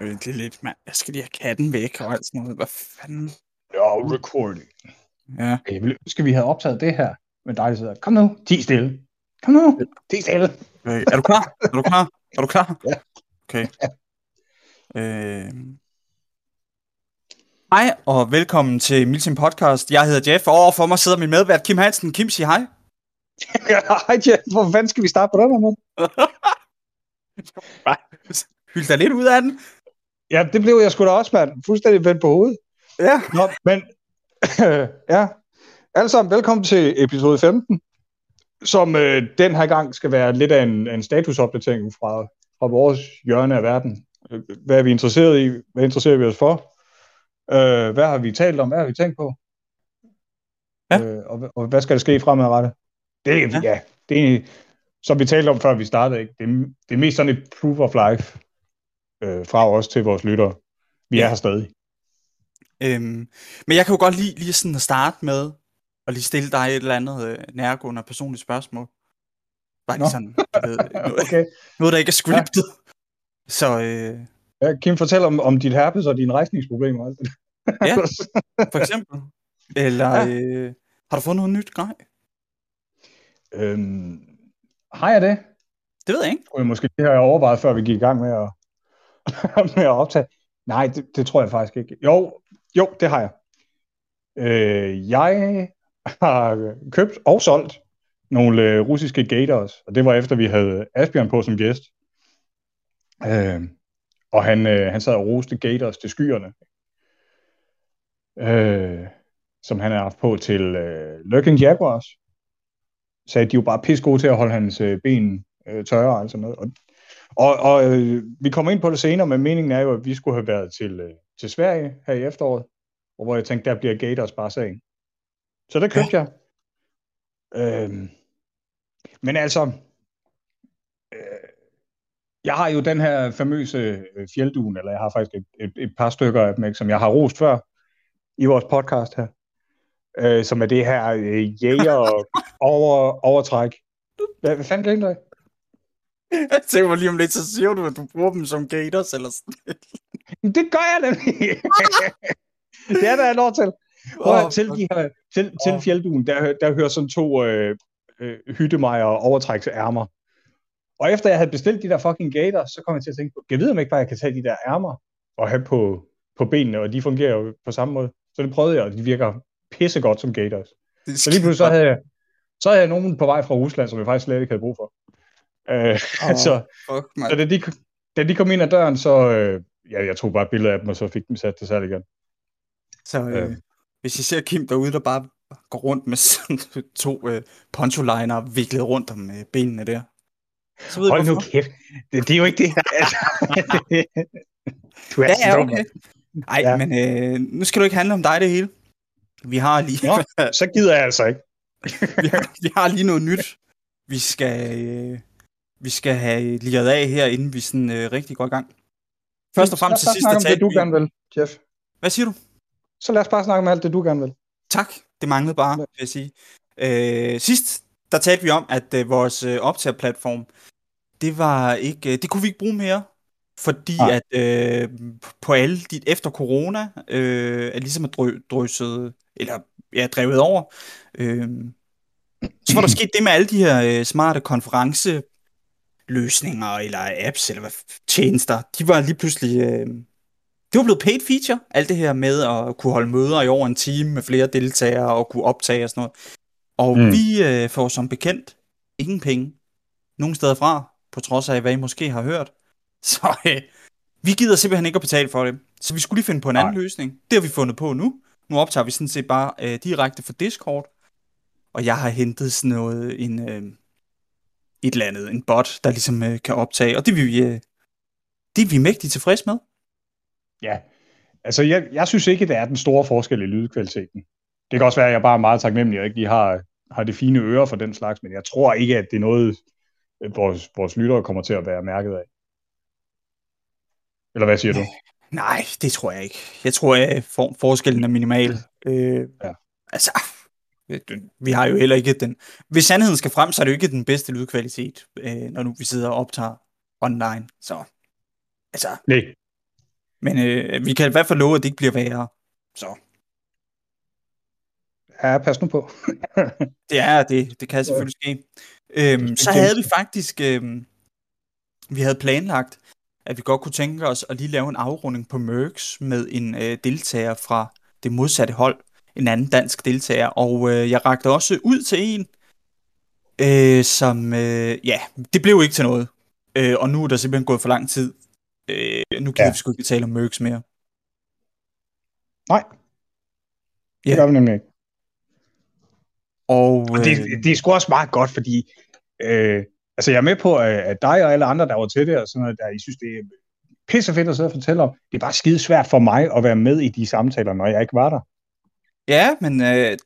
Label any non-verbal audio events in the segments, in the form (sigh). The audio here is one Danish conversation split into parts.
Vent lige lidt, mand. Jeg skal lige have katten væk og alt sådan noget. Hvad fanden? Ja, recording. Ja. Okay, vil- skal vi have optaget det her med dig, der sidder, kom nu, ti stille. Kom nu, ti stille. Okay. Er du klar? Er du klar? Er du klar? (laughs) Ja. Okay. Øh... Hej og velkommen til Milsim Podcast. Jeg hedder Jeff, og overfor mig sidder min medvært Kim Hansen. Kim, sig hej. Ja, Hej Jeff, hvor fanden skal vi starte på den her måde? (laughs) Hyld dig lidt ud af den. Ja, det blev jeg sgu da også, mand. Fuldstændig vendt på hovedet. Ja. Nå, men (laughs) ja, alle sammen velkommen til episode 15, som øh, den her gang skal være lidt af en, en statusopdatering fra, fra vores hjørne af verden. Hvad er vi interesseret i? Hvad interesserer vi os for? Øh, hvad har vi talt om? Hvad har vi tænkt på? Ja. Øh, og, og hvad skal der ske fremadrettet? Det, Ja. ja. ja, det er, som vi talte om før vi startede, ikke? Det, er, det er mest sådan et proof of life øh, fra os til vores lyttere. Vi er her stadig. Øhm, men jeg kan jo godt lide lige sådan at starte med at lige stille dig et eller andet øh, nærgående og personligt spørgsmål. Bare lige Nå. sådan, ved, (laughs) noget, Okay. noget, der ikke er scriptet. Ja. Så øh, Ja, Kim, fortæl om, om dit herpes og dine rejsningsproblemer. og alt det der. Ja. (laughs) for eksempel. Eller Ja. øh, har du fået noget nyt grej? øhm, har jeg det? Det ved jeg ikke. Skulle jeg måske det har jeg overvejet, før vi gik i gang med at, (laughs) med at optage. Nej, det, det tror jeg faktisk ikke. Jo, jo, det har jeg. Øh, jeg har købt og solgt nogle øh, russiske gators, og det var efter, vi havde Asbjørn på som gæst. Øh, og han, øh, han sad og roste gators til skyerne, øh, som han har haft på til øh, Lurking Jaguars. Sagde, at de var bare pisse gode til at holde hans øh, ben øh, tørre og sådan noget. Og, og, og øh, vi kommer ind på det senere, men meningen er jo, at vi skulle have været til, øh, til Sverige her i efteråret, og hvor jeg tænkte, der bliver Gators bare sagen. Så det købte ja. jeg. Øhm, men altså, øh, jeg har jo den her famøse øh, fjeldduen, eller jeg har faktisk et, et, et par stykker af dem, ikke, som jeg har rost før i vores podcast her, øh, som er det her øh, jæger (laughs) over, overtræk. Hvad, hvad fanden du af? (laughs) Jeg tænker mig lige om lidt, så siger du, at du bruger dem som gators eller sådan Det gør jeg nemlig. (laughs) det er der et år til. Prøv, oh, til, de her, til, til fjeldduen, der, der hører sådan to øh, øh, hyttemejer overtræksærmer. Og efter jeg havde bestilt de der fucking gator, så kom jeg til at tænke på, jeg ved om ikke bare, jeg kan tage de der ærmer og have på, på benene, og de fungerer jo på samme måde. Så det prøvede jeg, og de virker pissegodt som gators. Så lige pludselig så havde jeg, så havde jeg nogen på vej fra Rusland, som jeg faktisk slet ikke havde brug for. Øh, Åh, så, Fuck, så da de, da de kom ind ad døren, så øh, ja, jeg tog bare et billede af dem, og så fik dem sat til salg igen. Så øh, Øh. hvis I ser Kim derude, der bare går rundt med (laughs) sådan to øh, poncho-liner viklet rundt om øh, benene der. Så ved Hold nu kæft. Det, det er jo ikke det. Altså, (laughs) du er Ja, ja, okay. Ej, Ja. men øh, nu skal du ikke handle om dig det hele. Vi har lige, Nå. (laughs) Så gider jeg altså ikke. vi, har, vi har lige noget nyt, vi skal, øh, vi skal have liret af her, inden vi sådan øh, rigtig går i gang. Først og lad fremmest os til sidst, snakke der om det, du gerne vil, Jeff. Hvad siger du? Så lad os bare snakke om alt det, du gerne vil. Tak, det manglede bare, vil jeg sige. Øh, sidst, der talte vi om, at øh, vores øh, optagerplatform, det var ikke, øh, det kunne vi ikke bruge mere, fordi Nej. at øh, på alle de, efter corona, øh, er ligesom er drø, drysset, eller ja, drevet over, øh, så var der sket det med alle de her øh, smarte konferenceløsninger, eller apps, eller tjenester, de var lige pludselig, øh, det var blevet paid feature, alt det her med at kunne holde møder i over en time med flere deltagere og kunne optage og sådan noget. Og Mm. vi øh, får som bekendt ingen penge nogen steder fra, på trods af, hvad I måske har hørt. (laughs) Så øh, vi gider simpelthen ikke at betale for det. Så vi skulle lige finde på en anden Nej. løsning. Det har vi fundet på nu. Nu optager vi sådan set bare øh, direkte fra Discord. Og jeg har hentet sådan noget, en, øh, et eller andet, en bot, der ligesom øh, kan optage. Og det er vi, øh, det er vi mægtigt tilfredse med. Ja, altså jeg, jeg synes ikke, der er den store forskel i lydkvaliteten. Det kan også være, at jeg bare er meget taknemmelig, og ikke lige har, har det fine ører for den slags, men jeg tror ikke, at det er noget, øh, vores, vores lyttere kommer til at være mærket af. Eller hvad siger du? Nej, det tror jeg ikke. Jeg tror, at for, forskellen er minimal. Øh, Ja. Altså, vi har jo heller ikke den... Hvis sandheden skal frem, så er det jo ikke den bedste lydkvalitet, øh, når nu vi sidder og optager online. Så, altså, Nej. Men øh, vi kan i hvert fald love, at det ikke bliver værre. Så. Ja, pas nu på. (laughs) det er det. Det kan selvfølgelig ske. Øhm, så havde vi faktisk... Øhm, vi havde planlagt, at vi godt kunne tænke os at lige lave en afrunding på Mercs med en øh, deltager fra det modsatte hold. En anden dansk deltager. Og øh, jeg rakte også ud til en, øh, som... Øh, ja, det blev ikke til noget. Øh, og nu er der simpelthen gået for lang tid. Øh, nu kan ja. vi sgu ikke tale om Mercs mere. Nej. Det ja. gør vi nemlig ikke. Og, og det, øh, det er sgu også meget godt, fordi øh, altså jeg er med på, at dig og alle andre, der var til det, og sådan noget, der, I synes, det er pissefedt at sidde og fortælle om. Det er bare skide svært for mig at være med i de samtaler, når jeg ikke var der. Ja, men øh,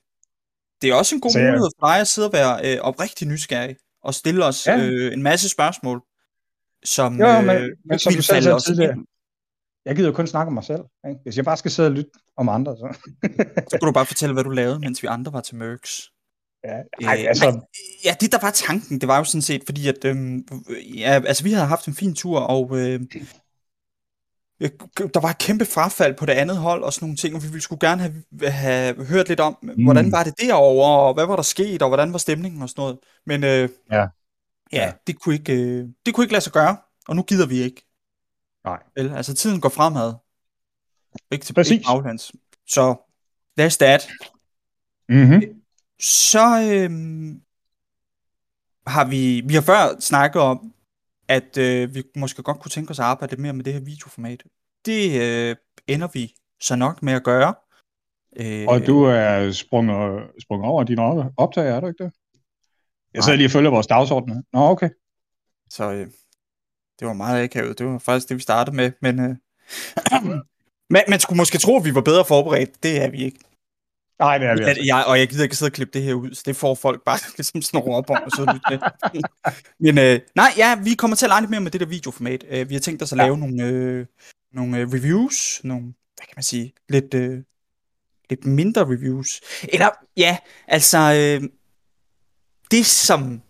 det er også en god så, mulighed for dig at sidde og være øh, oprigtig nysgerrig og stille os ja. øh, en masse spørgsmål, som jo, men, øh, men som du selv sagde tidligere, jeg gider jo kun snakke om mig selv. Ikke? Hvis jeg bare skal sidde og lytte om andre, så... (laughs) så kunne du bare fortælle, hvad du lavede, mens vi andre var til Mercs. Ja, ej, øh, altså... ja, det der var tanken, det var jo sådan set, fordi at, øhm, ja, altså vi havde haft en fin tur, og øh, der var et kæmpe frafald på det andet hold og sådan nogle ting, og vi ville skulle gerne have, have hørt lidt om, mm. hvordan var det derovre, og hvad var der sket, og hvordan var stemningen og sådan noget. Men øh, ja. ja, det kunne, ikke, øh, det kunne ikke lade sig gøre, og nu gider vi ikke. Nej. Vel, altså tiden går fremad. Ikke til Præcis. baglands. Så, that's that. Mm-hmm. Så øh, har vi, vi har før snakket om, at øh, vi måske godt kunne tænke os at arbejde lidt mere med det her videoformat. Det øh, ender vi så nok med at gøre. Øh, og du er sprunget, sprunget over dine optager, er du ikke det? Jeg sidder lige og følger vores dagsorden. Nå, okay. Så øh, det var meget akavet. Det var faktisk det, vi startede med. Men øh, (clears throat) man, man skulle måske tro, at vi var bedre forberedt. Det er vi ikke. Nej, det er vi altså. jeg, Og jeg gider ikke sidde og klippe det her ud, så det får folk bare (laughs) ligesom snor op om og så lidt Men øh, nej, ja, vi kommer til at lege lidt mere med det der videoformat. Uh, vi har tænkt os at ja. lave nogle, øh, nogle øh, reviews, nogle, hvad kan man sige, lidt, øh, lidt mindre reviews. Eller, ja, altså, øh, det som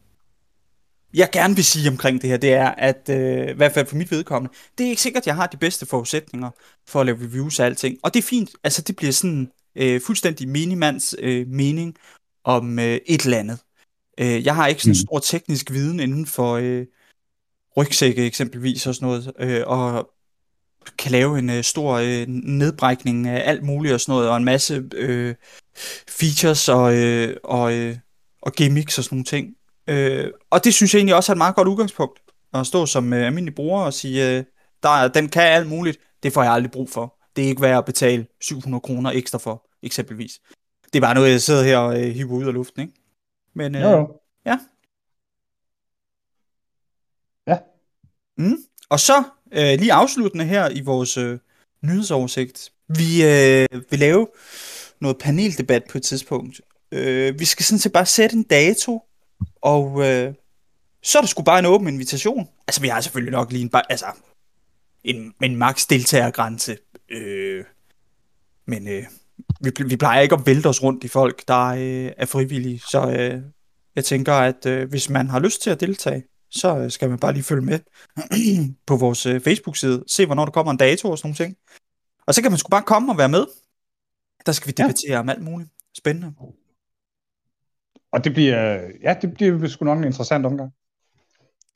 jeg gerne vil sige omkring det her, det er, at øh, i hvert fald for mit vedkommende, det er ikke sikkert, at jeg har de bedste forudsætninger for at lave reviews af alting. Og det er fint, altså det bliver sådan øh, fuldstændig minimands øh, mening om øh, et eller andet. Øh, jeg har ikke sådan mm. stor teknisk viden inden for øh, rygsække eksempelvis og sådan noget, øh, og kan lave en øh, stor øh, nedbrækning af alt muligt og sådan noget, og en masse øh, features og, øh, og, øh, og gimmicks og sådan nogle ting. Øh, og det synes jeg egentlig også er et meget godt udgangspunkt, at stå som øh, almindelig bruger og sige, øh, der, den kan alt muligt, det får jeg aldrig brug for. Det er ikke værd at betale 700 kroner ekstra for, eksempelvis. Det er bare noget, jeg sidder her og øh, hiver ud af luften, ikke? Men øh, jo, jo. ja. Ja. Mm. Og så øh, lige afsluttende her i vores øh, nyhedsoversigt. Vi øh, vil lave noget paneldebat på et tidspunkt. Øh, vi skal sådan set bare sætte en dato, og øh, så er det sgu bare en åben invitation. Altså, vi har selvfølgelig nok lige en, altså, en, en max deltagergrænse. Øh, men øh, vi, vi plejer ikke at vælte os rundt i folk, der øh, er frivillige. Så øh, jeg tænker, at øh, hvis man har lyst til at deltage, så øh, skal man bare lige følge med (clears throat) på vores øh, Facebook-side. Se, hvornår der kommer en dato og sådan nogle ting. Og så kan man sgu bare komme og være med. Der skal vi debattere ja. om alt muligt. Spændende. Og det bliver, ja, det bliver sgu nok en interessant omgang.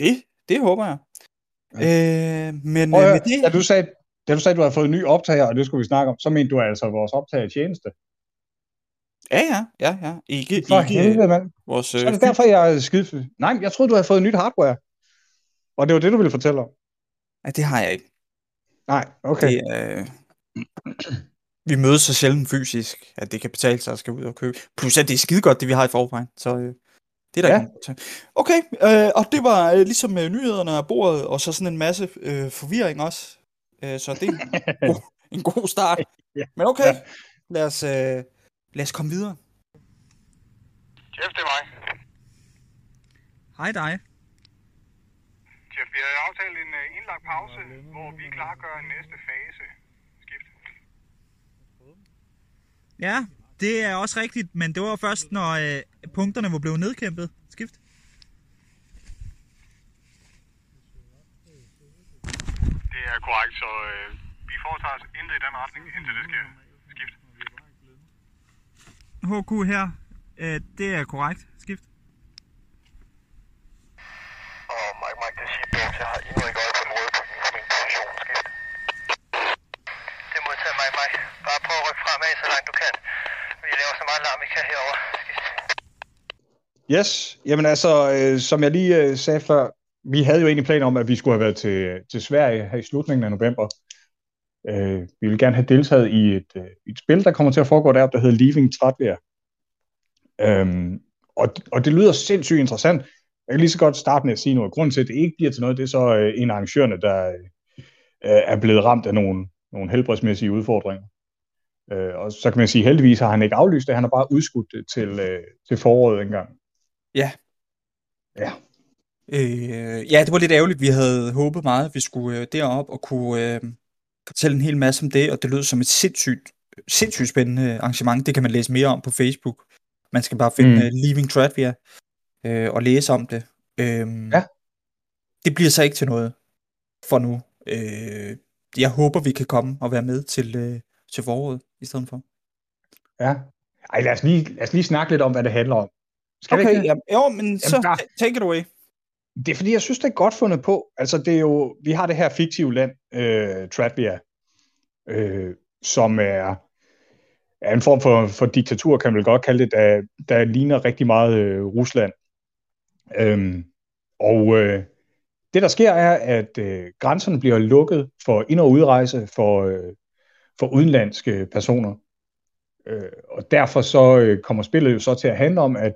Det, det håber jeg. Ja. Øh, men Prøv, øh, med det... Da du sagde, da du sagde, at du har fået en ny optager, og det skulle vi snakke om, så mente du altså vores optager tjeneste. Ja, ja, ja, ja. Ikke, For ikke helvede, mand. Vores, så er det derfor, jeg er skide... Nej, jeg troede, du havde fået nyt hardware. Og det var det, du ville fortælle om. Nej, det har jeg ikke. Nej, okay. Det, øh... vi mødes så sjældent fysisk, at det kan betale sig at skal ud og købe. Plus at det er skide godt, det vi har i forvejen. Så øh, det er der ja. ikke Okay, øh, og det var øh, ligesom øh, nyhederne af bordet, og så sådan en masse øh, forvirring også. Øh, så det er en (laughs) god, en god start. Men okay, lad, os, øh, lad os komme videre. Jeff, det er mig. Hej dig. Jeff, vi har aftalt en uh, indlagt pause, hvor vi klargør næste fase. Skift. Ja, det er også rigtigt, men det var først, når øh, punkterne var blevet nedkæmpet. Skift. Det er korrekt, så øh, Vi foretager os intet i den retning, indtil det sker skift. HQ her, øh, det er korrekt. Skift. Og Mike, Mike, det siger Bærs, jeg har endnu ikke øje på den røde bygning fra min position. Skift. Det er modtaget, Mike, Mike. Bare prøv at rykke fremad, så langt du kan. Vi laver så meget larm, vi kan herovre. Skift. Yes, jamen altså, øh, som jeg lige øh, sagde før, vi havde jo egentlig planer om, at vi skulle have været til, til Sverige her i slutningen af november. Øh, vi ville gerne have deltaget i et, øh, et spil, der kommer til at foregå der, der hedder Leaving Tratvia. Øhm, og, og det lyder sindssygt interessant. Jeg kan lige så godt starte med at sige noget. Grunden til, at det ikke bliver til noget, det er så øh, en af arrangørerne, der øh, er blevet ramt af nogle, nogle helbredsmæssige udfordringer. Øh, og så kan man sige, heldigvis har han ikke aflyst det, han har bare udskudt det til, øh, til foråret engang. Ja. Ja. Øh, ja, det var lidt ærgerligt. Vi havde håbet meget, at vi skulle øh, derop og kunne øh, fortælle en hel masse om det, og det lød som et sindssygt, sindssygt spændende arrangement. Det kan man læse mere om på Facebook. Man skal bare finde Mm. uh, Leaving Tratvia øh, og læse om det. Øhm, Ja. Det bliver så ikke til noget for nu. Øh, jeg håber, vi kan komme og være med til, øh, til foråret i stedet for. Ja. Ej, lad os, lige, lad os lige snakke lidt om, hvad det handler om. Skal vi Okay, ikke det? ja, jo, men så der- ta- take it away. Det er fordi, jeg synes, det er godt fundet på. Altså, det er jo, vi har det her fiktive land, øh, Tratvia, øh, som er, er en form for, for diktatur, kan man vel godt kalde det, der, der ligner rigtig meget øh, Rusland. Øhm, og øh, det, der sker, er, at øh, grænserne bliver lukket for ind- og udrejse for, øh, for udenlandske personer. Øh, og derfor så øh, kommer spillet jo så til at handle om, at,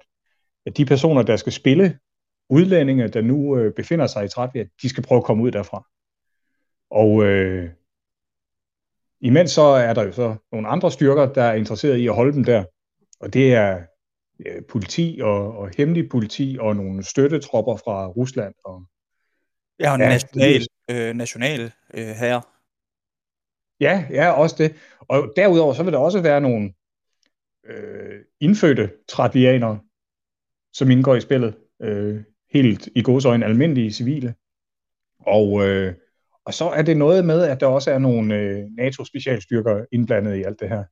at de personer, der skal spille udlændinge, der nu øh, befinder sig i Tratvia, de skal prøve at komme ud derfra. Og øh, imens så er der jo så nogle andre styrker, der er interesseret i at holde dem der. Og det er øh, politi og, og hemmelig politi og nogle støttetropper fra Rusland. Og, Ja, det national, øh, national øh, her. ja, ja, også det. Og derudover så vil der også være nogle øh, indfødte tratvianere, som indgår i spillet. Øh, helt i godsøjne almindelige civile. Og, øh, og så er det noget med, at der også er nogle øh, NATO-specialstyrker indblandet i alt det her.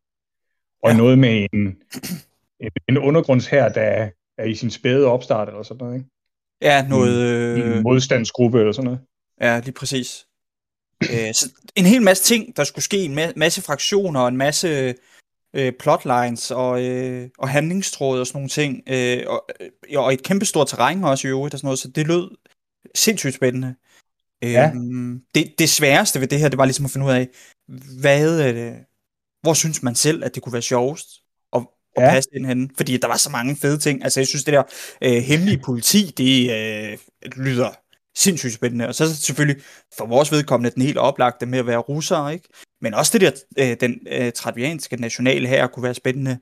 Og ja. Noget med en, en, en undergrundshær, der er, i sin spæde opstart eller sådan noget. Ikke? Ja, noget... Øh, Øh, en modstandsgruppe eller sådan noget. Ja, lige præcis. Øh, så en hel masse ting, der skulle ske, en ma- masse fraktioner og en masse øh, plotlines og, øh, og handlingstråd og sådan nogle ting. Øh, og, øh, og et kæmpestort terræn også i øvrigt og sådan noget, så det lød sindssygt spændende. Ja. Øhm, det, det sværeste ved det her, det var ligesom at finde ud af, hvad, øh, hvor synes man selv, at det kunne være sjovest at, at Ja. passe ind henne? Fordi der var så mange fede ting. Altså jeg synes, det der øh, hemmelige politi, det øh, lyder sindssygt spændende. Og så selvfølgelig for vores vedkommende den helt oplagte med at være russere, ikke? Men også det der, øh, den øh, travianske nationale her kunne være spændende.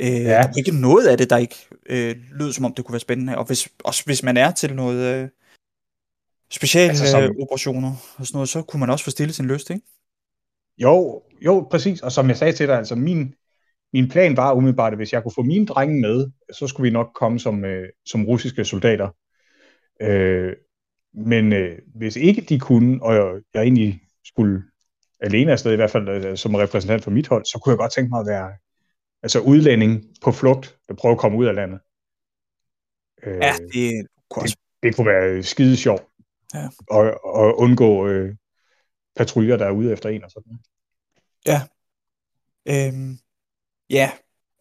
Øh, ja. Der ikke noget af det, der ikke øh, lød som om det kunne være spændende. Og hvis, også hvis man er til noget øh, speciale Altså, som... operationer og sådan noget, så kunne man også få stillet sin lyst, ikke? Jo, jo, præcis. Og som jeg sagde til dig, altså min, min plan var umiddelbart, at hvis jeg kunne få mine drenge med, så skulle vi nok komme som, øh, som russiske soldater. Øh, men øh, hvis ikke de kunne, og jeg, jeg egentlig skulle alene afsted, i hvert fald øh, som repræsentant for mit hold, så kunne jeg godt tænke mig at være altså udlænding på flugt, der prøver at komme ud af landet. Øh, Ja, det kunne også... det kunne være skide sjovt. Ja. Og, og undgå øh, patruljer, der er ude efter en og sådan noget. Øhm, ja,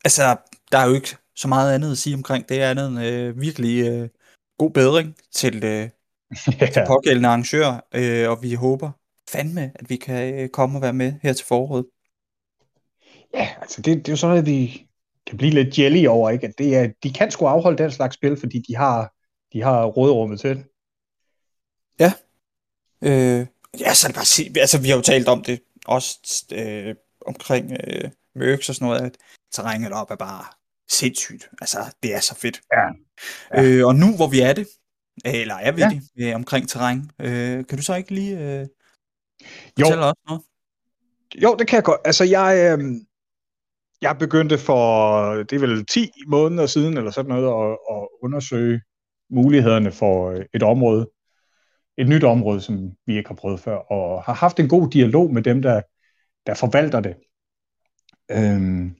altså, der er jo ikke så meget andet at sige omkring det, andet end øh, virkelig øh, god bedring til, øh, (laughs) ja. pågældende arrangør, øh, og vi håber fandme, at vi kan øh, komme og være med her til foråret. Ja, altså det, det er jo sådan, at vi kan blive lidt jelly over, ikke? At det er, de kan sgu afholde den slags spil, fordi de har, de har råderummet til det. Øh, ja, så det bare sig, altså vi har jo talt om det også øh, omkring øh, Mørks og sådan noget, at terrænet op er bare sindssygt. Altså, det er så fedt. Ja. Ja. Øh, og nu hvor vi er det, eller er vi Ja. ja. det, øh, omkring terræn, øh, kan du så ikke lige øh, Jo. os noget? Jo, det kan jeg godt. Altså, jeg, øh, jeg begyndte for, det er vel 10 måneder siden, eller sådan noget, at, at undersøge mulighederne for øh, et område, et nyt område, som vi ikke har prøvet før, og har haft en god dialog med dem, der, der forvalter det. Øhm,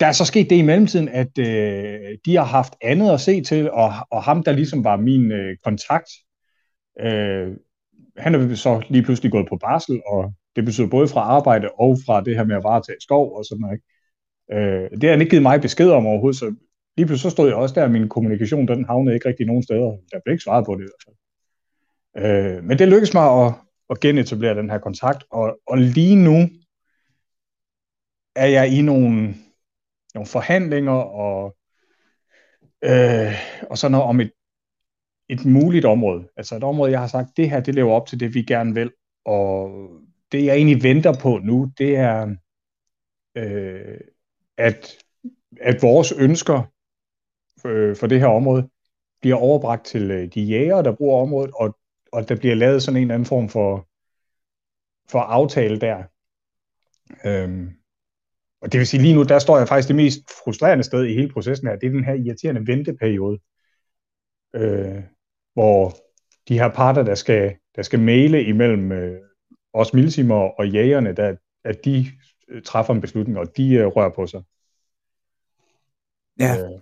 der er så sket det i mellemtiden, at øh, de har haft andet at se til, og, og ham, der ligesom var min øh, kontakt, øh, han er så lige pludselig gået på barsel, og det betyder både fra arbejde og fra det her med at varetage skov og sådan noget. Øh, det har han ikke givet mig besked om overhovedet, så lige pludselig så stod jeg også der, og min kommunikation, den havnede ikke rigtig nogen steder. Der blev ikke svaret på det i hvert fald. Øh, men det lykkedes mig at, at genetablere den her kontakt, og, og lige nu er jeg i nogle, nogle forhandlinger og, øh, og sådan noget om et, et muligt område. Altså et område, jeg har sagt, det her, det lever op til det, vi gerne vil. Og det, jeg egentlig venter på nu, det er, øh, at, at vores ønsker øh, for det her område bliver overbragt til øh, de jæger, der bruger området, og, og der bliver lavet sådan en eller anden form for, for aftale der. Øhm, og det vil sige, lige nu, der står jeg faktisk det mest frustrerende sted i hele processen her, det er den her irriterende venteperiode, øh, hvor de her parter, der skal, der skal male imellem øh, os militimer og jægerne, der, at de øh, træffer en beslutning, og de øh, rører på sig. Ja. Øh,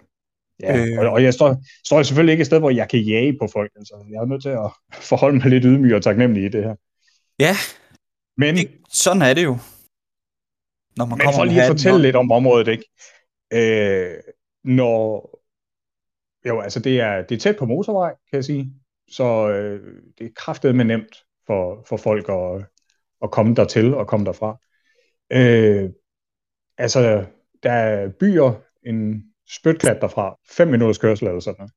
ja. Øh. Og, og jeg står, står selvfølgelig ikke et sted, hvor jeg kan jage på folk. Altså, jeg er nødt til at (laughs) forholde mig lidt ydmyg og taknemmelig i det her. Ja, Men, det, sådan er det jo. Når man men kommer for lige at fortælle lidt om området, ikke? Øh, når, jo, altså det er, det er tæt på motorvej, kan jeg sige. Så øh, det er kraftet med nemt for, for folk at, at komme dertil og komme derfra. Øh, altså, der er byer, en spytklat derfra, fem minutters kørsel eller sådan noget,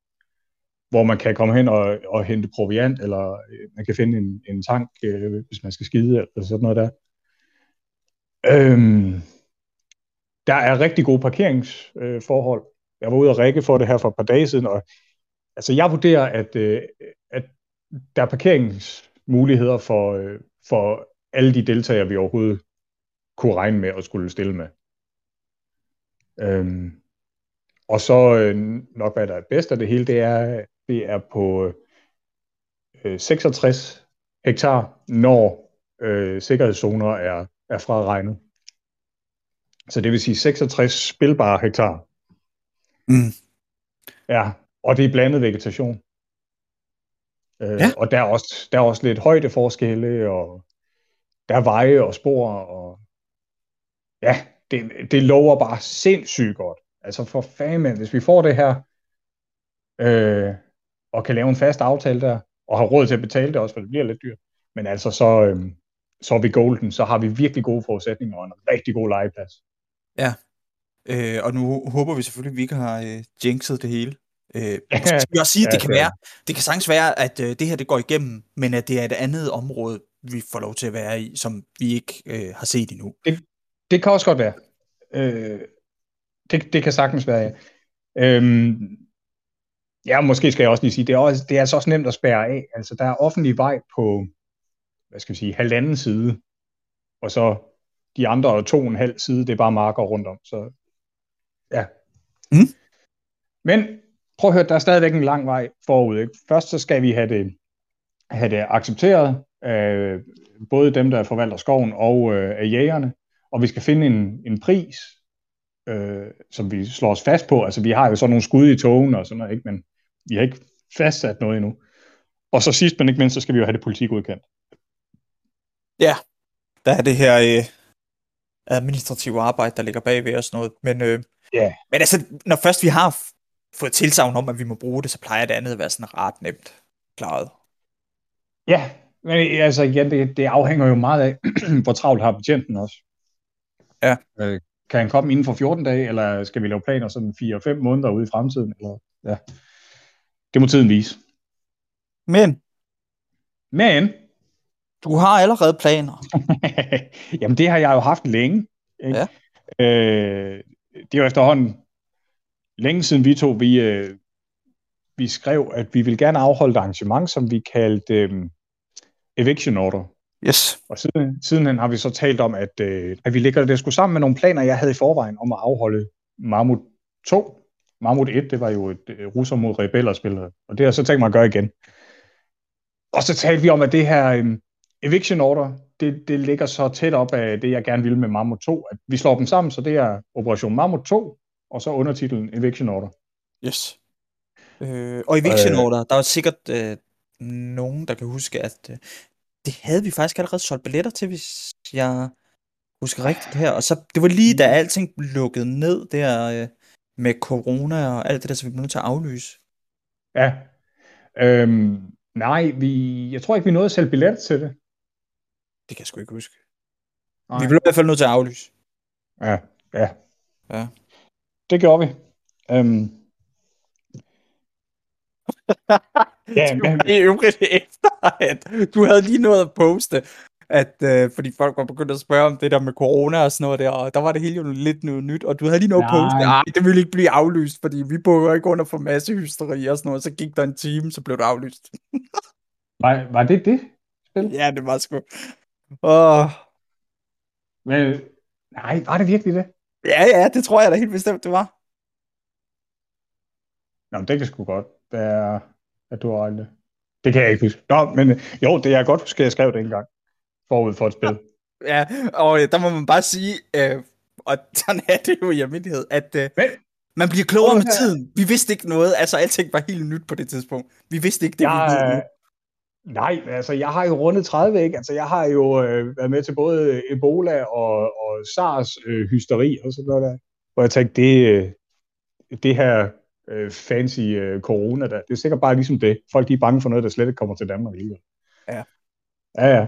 hvor man kan komme hen og, og hente proviant, eller øh, man kan finde en, en tank, øh, hvis man skal skide, eller sådan noget der. Øhm, der er rigtig gode parkeringsforhold. Jeg var ude og række for det her for et par dage siden, og altså jeg vurderer, at, øh, at der er parkeringsmuligheder for, øh, for alle de deltagere, vi overhovedet kunne regne med at skulle stille med. Øhm, og så øh, nok hvad der er bedst af det hele, det er, det er på øh, 66 hektar, når øh, sikkerhedszoner er, er fraregnet. Så det vil sige 66 spilbare hektar. Mm. Ja, og det er blandet vegetation. Øh, Ja. Og der er, også, der er også lidt højdeforskelle, og der er veje og spor, og ja, det, det lover bare sindssygt godt. Altså for fanden, hvis vi får det her, øh, og kan lave en fast aftale der, og har råd til at betale det også, for det bliver lidt dyrt, men altså så, øh, så er vi golden, så har vi virkelig gode forudsætninger og en rigtig god legeplads. Øh, og nu håber vi selvfølgelig, at vi ikke har øh, jinxet det hele. Øh, skal vi også sige, at det kan det være, det kan sagtens være, at øh, det her det går igennem, men at det er et andet område, vi får lov til at være i, som vi ikke øh, har set endnu. Det kan også godt være. Øh, det, det kan sagtens være, ja. Øhm, ja, måske skal jeg også lige sige, det er, også, det er altså også nemt at spærre af. Altså, der er offentlig vej på, hvad skal vi sige, halvanden side, og så de andre to og en halv side, det er bare marker rundt om. Så ja. Mm. Men prøv at høre, der er stadigvæk en lang vej forud. Ikke? Først så skal vi have det, have det accepteret af både dem, der forvalter skoven og øh, af jægerne, og vi skal finde en, en pris, øh, som vi slår os fast på. Altså vi har jo sådan nogle skud i togen og sådan noget, ikke? men vi har ikke fastsat noget endnu. Og så sidst men ikke mindst, så skal vi jo have det politikudkendt. Ja, der er det her øh, administrative arbejde, der ligger bagved og sådan noget. Men, øh, Ja. men altså, når først vi har fået tilsavn om, at vi må bruge det, så plejer det andet at være sådan ret nemt klaret. Ja, men altså igen, det, det afhænger jo meget af, (clears throat) hvor travlt har betjenten også. Ja. Øh, kan han komme inden for 14 dage, eller skal vi lave planer sådan 4-5 måneder ude i fremtiden? Eller, ja. Det må tiden vise. Men Men, du har allerede planer. (laughs) jamen det har jeg jo haft længe. Ikke? Ja. Øh, det er jo efterhånden længe siden vi to, vi, øh, vi skrev, at vi vil gerne afholde et arrangement, som vi kaldte øh, Eviction Order. Yes. Og siden, sidenhen har vi så talt om, at, øh, at vi lægger det sgu sammen med nogle planer, jeg havde i forvejen om at afholde Mammut 2. Mammut 1, det var jo et øh, russer mod rebeller spil, og det har jeg så tænkt mig at gøre igen. og så talte vi om, at det her um, eviction order, det, det ligger så tæt op af det, jeg gerne vil med Mammut 2, at vi slår dem sammen, så det er Operation Mammut 2, og så undertitlen Eviction Order. Yes. Øh, og Eviction Øh. Order, der er sikkert øh, nogen, der kan huske, at øh, det havde vi faktisk allerede solgt billetter til, hvis jeg husker rigtigt her. Og så, det var lige da alting lukkede ned der øh, med corona og alt det der, så vi blev nødt til at aflyse. Ja. Øhm, nej, vi, jeg tror ikke, vi nåede at sælge billet til det. Det kan jeg sgu ikke huske. Nej. Vi blev i hvert fald nødt til at aflyse. Ja, ja. Ja. Det gjorde vi. Øhm. (laughs) ja, men, I øvrigt efter, at du havde lige noget at poste, at, øh, fordi folk var begyndt at spørge om det der med corona og sådan noget der, og der var det hele jo lidt noget nyt, og du havde lige noget at Nej. poste, nej, det ville ikke blive aflyst, fordi vi boede ikke under for masse hysteri og sådan noget, så gik der en time, så blev det aflyst. var, var det det? Spil? ja, det var sgu. Åh, Men, nej, var det virkelig det? ja, ja, det tror jeg da helt bestemt, det var. Nå, men det kan sgu godt være, at du har det. Det kan jeg ikke huske. Nå, men jo, det er jeg godt huske, at jeg skrev det engang. Forud for et spil. (laughs) Ja, og øh, der må man bare sige, øh, og sådan er det jo i almindelighed, at øh, Men, man bliver klogere med tiden. Vi vidste ikke noget, altså alting var helt nyt på det tidspunkt. Vi vidste ikke det, vi ved nu. jeg, nej, altså jeg har jo rundet 30, ikke? Altså jeg har jo øh, været med til både Ebola og, og SARS øh, hysteri og sådan noget der. Hvor jeg tænkte, det, øh, det her øh, fancy øh, corona der, det er sikkert bare ligesom det. Folk de er bange for noget, der slet ikke kommer til Danmark alligevel. Ja. Ja, ja.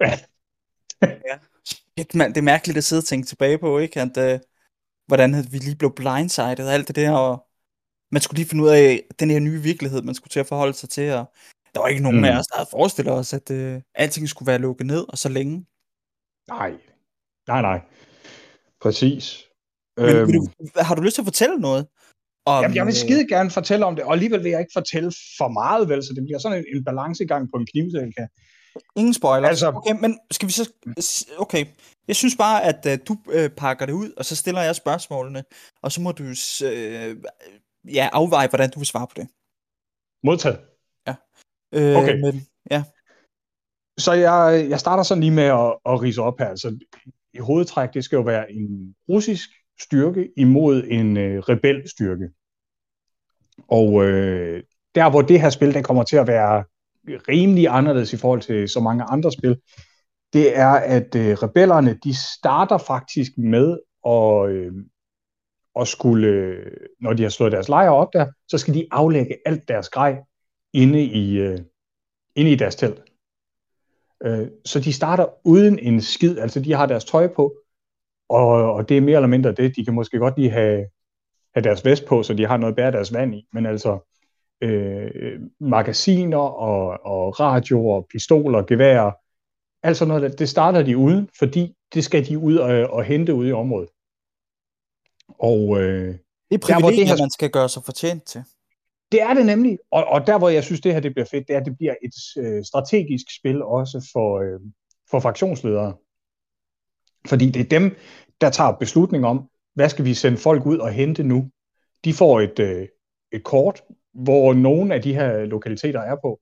(laughs) Shit, mand, det er mærkeligt at sidde og tænke tilbage på, ikke? At, øh, hvordan vi lige blev blindsided og alt det der, og man skulle lige finde ud af den her nye virkelighed, man skulle til at forholde sig til, og der var ikke nogen Mm. af os, der havde forestillet os, at øh, alting skulle være lukket ned, og så længe. Nej. Nej, nej. Præcis. Men Øhm, du, har du lyst til at fortælle noget? Om, Jamen, jeg vil øh, skide gerne fortælle om det, og alligevel vil jeg ikke fortælle for meget, vel, så det bliver sådan en, en balancegang på en knivsæk her. Ingen spoiler. Altså- Okay, men skal vi så... Okay, jeg synes bare, at uh, du uh, pakker det ud, og så stiller jeg spørgsmålene, og så må du øh, ja, afveje, hvordan du vil svare på det. Modtaget. Øh, Okay. Men, ja, Så jeg, jeg starter sådan lige med at, at rise op her. Altså, i hovedtræk, det skal jo være en russisk styrke imod en øh, rebelstyrke. Og øh, der, hvor det her spil, der kommer til at være rimelig anderledes i forhold til så mange andre spil, det er, at øh, rebellerne, de starter faktisk med at, øh, at skulle, øh, når de har slået deres lejre op der, så skal de aflægge alt deres grej inde i, øh, inde i deres telt. Øh, så de starter uden en skid, altså de har deres tøj på, og, og det er mere eller mindre det. De kan måske godt lige have, have deres vest på, så de har noget at bære deres vand i, men altså øh, magasiner og, og radioer, pistoler, geværer, alt sådan noget, der, det starter de uden, fordi det skal de ud og, og hente ude i området. Og øh, det er privilegier, det her- man skal gøre sig fortjent til det er det nemlig, og, og der hvor jeg synes, det her det bliver fedt, det er, at det bliver et øh, strategisk spil også for, øh, for fraktionsledere. Fordi det er dem, der tager beslutning om, hvad skal vi sende folk ud og hente nu. De får et, øh, et kort, hvor nogle af de her lokaliteter er på.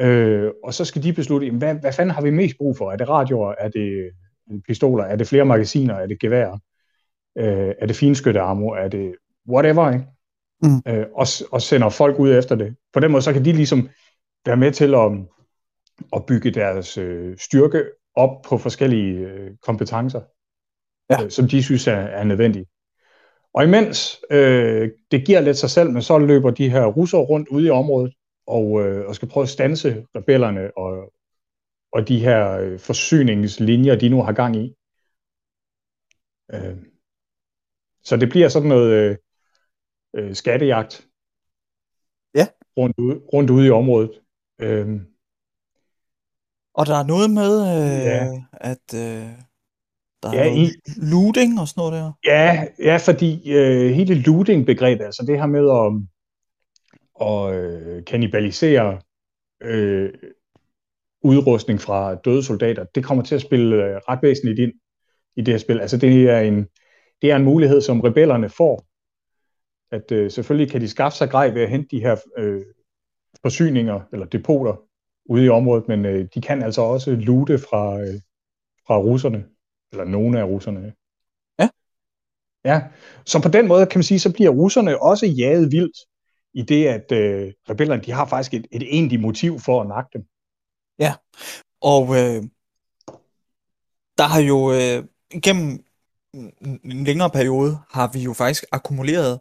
Øh, og så skal de beslutte, jamen, hvad, hvad fanden har vi mest brug for? Er det radioer? Er det øh, pistoler? Er det flere magasiner? Er det geværer? Øh, er det finskyttearmor? Er det whatever, ikke? Øh, og, og sender folk ud efter det. På den måde, så kan de ligesom være med til at, at bygge deres øh, styrke op på forskellige øh, kompetencer, Ja. øh, som de synes er, er nødvendige. Og imens øh, det giver lidt sig selv, men så løber de her russere rundt ude i området og, øh, og skal prøve at stanse rebellerne og, og de her øh, forsyningslinjer, de nu har gang i. Øh, så det bliver sådan noget øh, øh, skattejagt Ja. rundt, ude, rundt ude i området. Øh, Og der er noget med, øh, Ja. at øh, der er Ja, noget looting og sådan noget der. Ja, ja fordi øh, hele looting-begrebet, altså det her med at, at øh, kannibalisere øh, udrustning fra døde soldater, det kommer til at spille øh, ret væsentligt ind i det her spil. Altså det er en, det er en mulighed, som rebellerne får. At øh, selvfølgelig kan de skaffe sig grej ved at hente de her øh, forsyninger eller depoter ude i området, men øh, de kan altså også lute fra, øh, fra russerne, eller nogle af russerne. Ja. Ja, så på den måde kan man sige, så bliver russerne også jaget vildt i det, at øh, rebellerne, de har faktisk et, et egentligt motiv for at nakke dem. Ja, og øh, der har jo øh, gennem en længere periode, har vi jo faktisk akkumuleret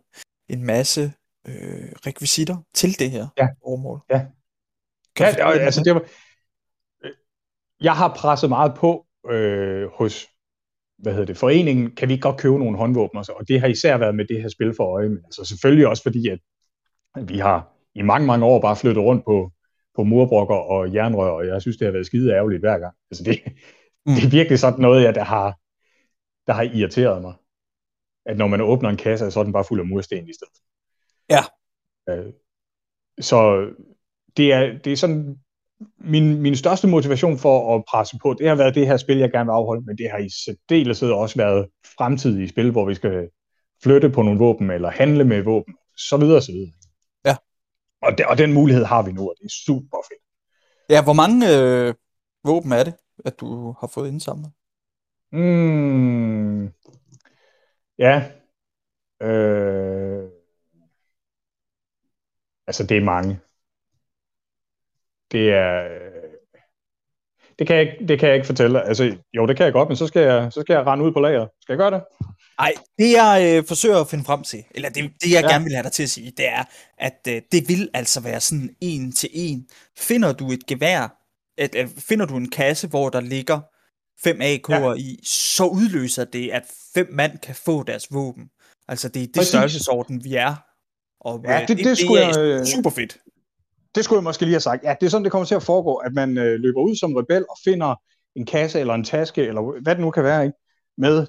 en masse øh, rekvisitter til det her Ja. formål. Ja. Kan Ja, fortælle altså det var, øh, jeg har presset meget på øh, hos hvad hedder det, foreningen, kan vi ikke godt købe nogle håndvåben, og, så, og det har især været med det her spil for øje, men altså selvfølgelig også fordi, at vi har i mange, mange år bare flyttet rundt på, på murbrokker og jernrør, og jeg synes, det har været skide ærgerligt hver gang. Altså det, mm. det er virkelig sådan noget, jeg, der har, der har irriteret mig. At når man åbner en kasse, så er den bare fuld af mursten i stedet. Ja. Øh, så det er, det er sådan, min, min største motivation for at presse på, det har været det her spil, jeg gerne vil afholde, men det har i særdeleshed også været fremtidige spil, hvor vi skal flytte på nogle våben, eller handle med våben, så videre, så videre. Ja. Og, de, og den mulighed har vi nu, og det er super fedt. Ja, hvor mange øh, våben er det, at du har fået indsamlet? Mm, ja. Øh, altså, det er mange. Det er... Det kan, jeg, det kan jeg ikke fortælle. Altså, jo, det kan jeg godt, men så skal jeg, så skal jeg rende ud på lager. Skal jeg gøre det? Nej, det jeg øh, forsøger at finde frem til, eller det, det jeg Ja. gerne vil have dig til at sige, det er, at øh, det vil altså være sådan en til en. Finder du et gevær, et, et, finder du en kasse, hvor der ligger fem AK'er Ja. i, så udløser det, at fem mand kan få deres våben. Altså det er det størrelsesorden, vi er. Og Ja, øh, det- det skulle er jeg, øh, super fedt. Det skulle jeg måske lige have sagt. Ja, det er sådan, det kommer til at foregå, at man øh, løber ud som rebel og finder en kasse eller en taske, eller hvad det nu kan være, ikke? med,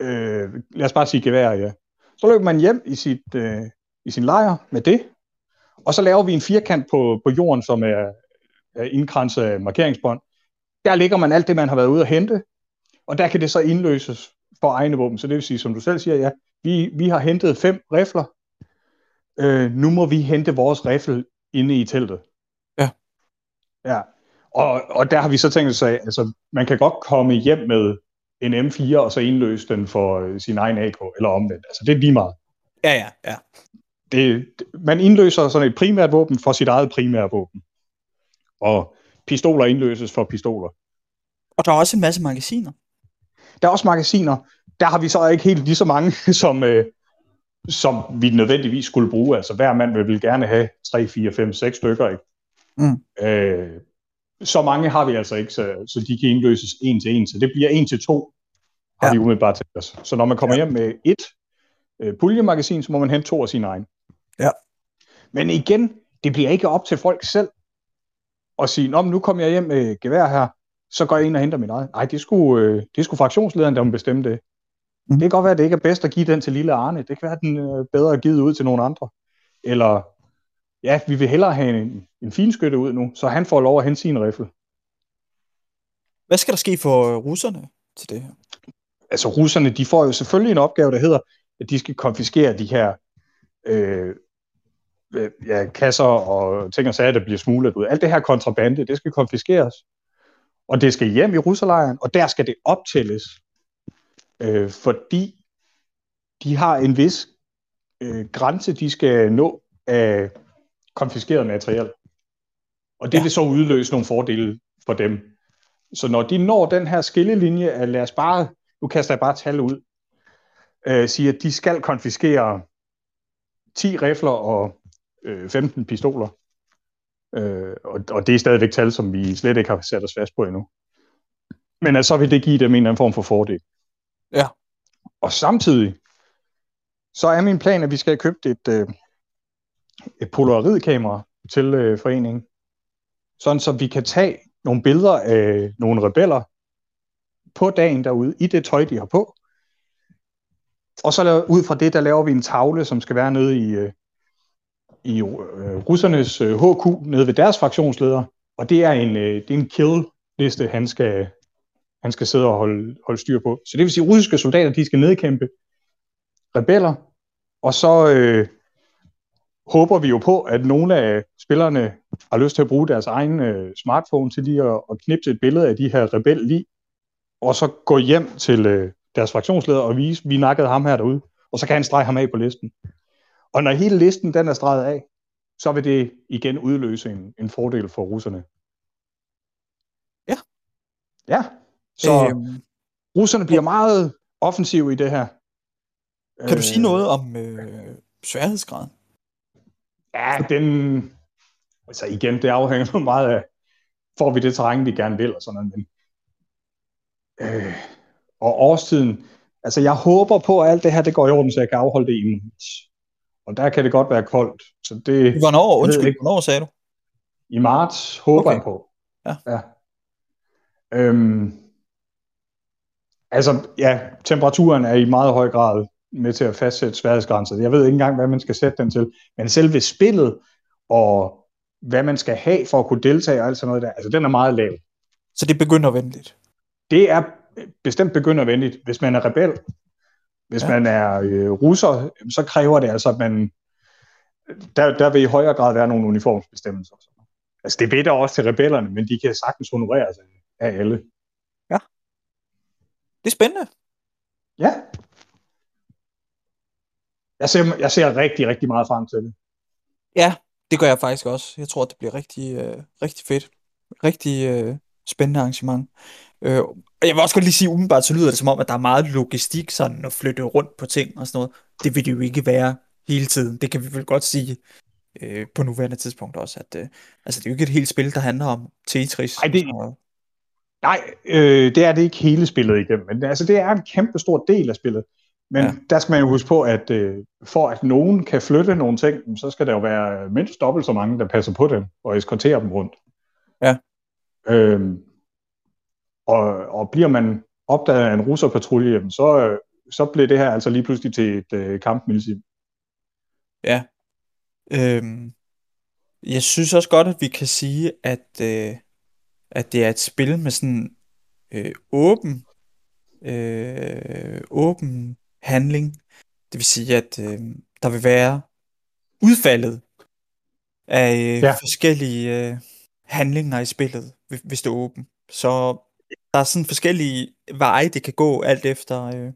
øh, lad os bare sige gevær, ja. Så løber man hjem i, sit, øh, i sin lejr med det, og så laver vi en firkant på, på jorden, som er, er indkranset af markeringsbånd. Der ligger man alt det, man har været ude at hente, og der kan det så indløses for egne våben. Så det vil sige, som du selv siger, ja, vi, vi har hentet fem rifler, øh, nu må vi hente vores rifle inde i teltet. Ja. Ja, og, og der har vi så tænkt os, at altså, man kan godt komme hjem med en M4, og så indløse den for øh, sin egen AK, eller omvendt. Altså, det er lige meget. Ja, ja, ja. Det, man indløser sådan et primært våben for sit eget primære våben. Og pistoler indløses for pistoler. Og der er også en masse magasiner. Der er også magasiner. Der har vi så ikke helt lige så mange, (laughs) som, øh, som vi nødvendigvis skulle bruge. Altså hver mand vil, vil gerne have 3, 4, 5, 6 stykker. Ikke? Mm. Øh, så mange har vi altså ikke, så, så de kan indløses en til en. Så det bliver en til to, har Ja. vi umiddelbart til os. Så når man kommer hjem med et øh, puljemagasin, så må man hente to af sine egne. Ja. Men igen, det bliver ikke op til folk selv at sige, Nå, men nu kommer jeg hjem med gevær her, så går jeg ind og henter mit eget. Nej, det skulle, øh, det skulle fraktionslederen, der må bestemme det. Mm. Det kan godt være, at det ikke er bedst at give den til lille Arne. Det kan være, at den er bedre givet ud til nogle andre. Eller, ja, vi vil hellere have en, en finskytte ud nu, så han får lov at hente sin rifle. Hvad skal der ske for øh, russerne til det her? altså russerne, de får jo selvfølgelig en opgave, der hedder, at de skal konfiskere de her øh, øh, ja, kasser og ting og sager, der bliver smuglet ud. Alt det her kontrabande, det skal konfiskeres. Og det skal hjem i russerlejren, og der skal det optælles. Øh, fordi de har en vis øh, grænse, de skal nå af konfiskeret materiel. Og det Ja. vil så udløse nogle fordele for dem. Så når de når den her skillelinje, at lad os bare nu kaster jeg bare tal ud, øh, siger, at de skal konfiskere 10 rifler og øh, 15 pistoler. Øh, og, og det er stadigvæk tal, som vi slet ikke har sat os fast på endnu. Men altså, så vil det give dem en eller anden form for fordel. Ja. Og samtidig, så er min plan, at vi skal have købt et, øh, et polaroidkamera til øh, foreningen, sådan så vi kan tage nogle billeder af nogle rebeller, på dagen derude, i det tøj, de har på. Og så ud fra det, der laver vi en tavle, som skal være nede i, øh, i øh, russernes øh, HQ, nede ved deres fraktionsleder. Og det er en, øh, det er en kill-liste, han skal, han skal sidde og holde, holde styr på. Så det vil sige, at russiske soldater, de skal nedkæmpe rebeller, og så, øh, håber vi jo på, at nogle af spillerne har lyst til at bruge deres egen øh, smartphone til lige at, at knipse et billede af de her rebel lige, og så gå hjem til øh, deres fraktionsleder og vise, vi nakkede ham her derude, og så kan han strege ham af på listen. Og når hele listen den er streget af, så vil det igen udløse en, en fordel for russerne. Ja. Ja, så øhm, russerne bliver meget offensive i det her. Kan du sige øh, noget om øh, sværhedsgraden? Ja, den... Altså igen, det afhænger (laughs) meget af, får vi det terræn, vi gerne vil, og sådan noget. Men, øh, og årstiden, altså jeg håber på, at alt det her, det går i orden, så jeg kan afholde det i marts. Og der kan det godt være koldt. Så det, hvornår, undskyld, ikke. hvornår sagde du? I marts håber okay. jeg på. Ja. ja. Øhm, altså, ja, temperaturen er i meget høj grad med til at fastsætte sværhedsgrænser. Jeg ved ikke engang, hvad man skal sætte den til. Men selve spillet og hvad man skal have for at kunne deltage og alt sådan noget der, altså den er meget lav. Så det begynder venligt? Det er bestemt begynder venligt. Hvis man er rebel, hvis ja. man er øh, russer, så kræver det altså, at man der, der vil i højere grad være nogle uniformsbestemmelser. Altså det ved der også til rebellerne, men de kan sagtens honoreres af alle. Ja. Det er spændende. Ja. Jeg ser, jeg ser rigtig, rigtig meget frem til det. Ja, det gør jeg faktisk også. Jeg tror, det bliver rigtig, øh, rigtig fedt. Rigtig øh, spændende arrangement. Øh, og jeg vil også godt lige sige, umiddelbart så lyder det som om, at der er meget logistik sådan at flytte rundt på ting og sådan noget. Det vil det jo ikke være hele tiden. Det kan vi vel godt sige øh, på nuværende tidspunkt også. At, øh, altså, det er jo ikke et helt spil, der handler om Tetris. Nej, det, nej øh, det er det ikke hele spillet igennem. Men altså, det er en kæmpe stor del af spillet. Men ja. der skal man jo huske på, at øh, for at nogen kan flytte nogle ting, så skal der jo være mindst dobbelt så mange, der passer på dem og eskorterer dem rundt. Ja. Øhm, og, og bliver man opdaget af en russerpatrulje, så, øh, så bliver det her altså lige pludselig til et øh, kampmilsim. Ja. Øhm, jeg synes også godt, at vi kan sige, at, øh, at det er et spil med sådan øh, åben øh, åben handling. Det vil sige, at øh, der vil være udfaldet af øh, ja. forskellige øh, handlinger i spillet, hvis det er åbent. Så der er sådan forskellige veje, det kan gå, alt efter øh,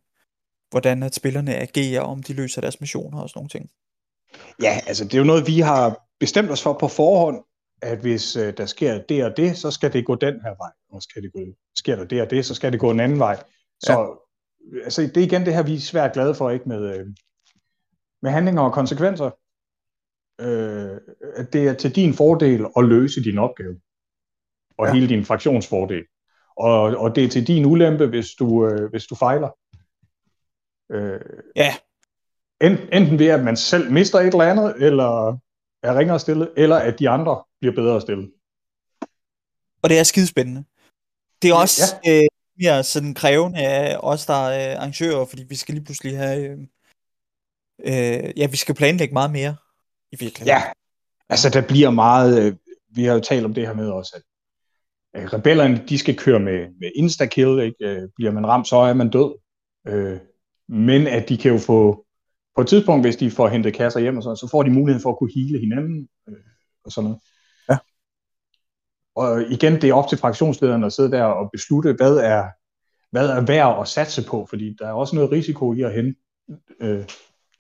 hvordan at spillerne agerer, om de løser deres missioner og sådan nogle ting. Ja, altså det er jo noget, vi har bestemt os for på forhånd, at hvis øh, der sker det og det, så skal det gå den her vej, og skal det gå, sker der det og det, så skal det gå en anden vej. Så ja. altså, det er igen det her, vi er svært glade for, ikke med, øh, med handlinger og konsekvenser. Øh, at det er til din fordel at løse din opgave, og ja. hele din fraktionsfordel. Og, og det er til din ulempe, hvis du, øh, hvis du fejler. Øh, ja. enten ved, at man selv mister et eller andet, eller er ringere stillet, eller at de andre bliver bedre stillet. Og det er skidespændende. Det er også ja. øh, mere sådan krævende af os, der er arrangører, fordi vi skal lige pludselig have... Øh, øh, ja, vi skal planlægge meget mere i virkeligheden. Ja, altså der bliver meget... Øh, vi har jo talt om det her med også, at øh, rebellerne, de skal køre med, med insta-kill, ikke? Øh, bliver man ramt, så er man død. Øh, men at de kan jo få, på et tidspunkt, hvis de får hentet kasser hjem og sådan, så får de muligheden for at kunne hele hinanden øh, og sådan noget. Ja. Og igen, det er op til fraktionslederen at sidde der og beslutte, hvad er, hvad er værd at satse på, fordi der er også noget risiko i at hente øh,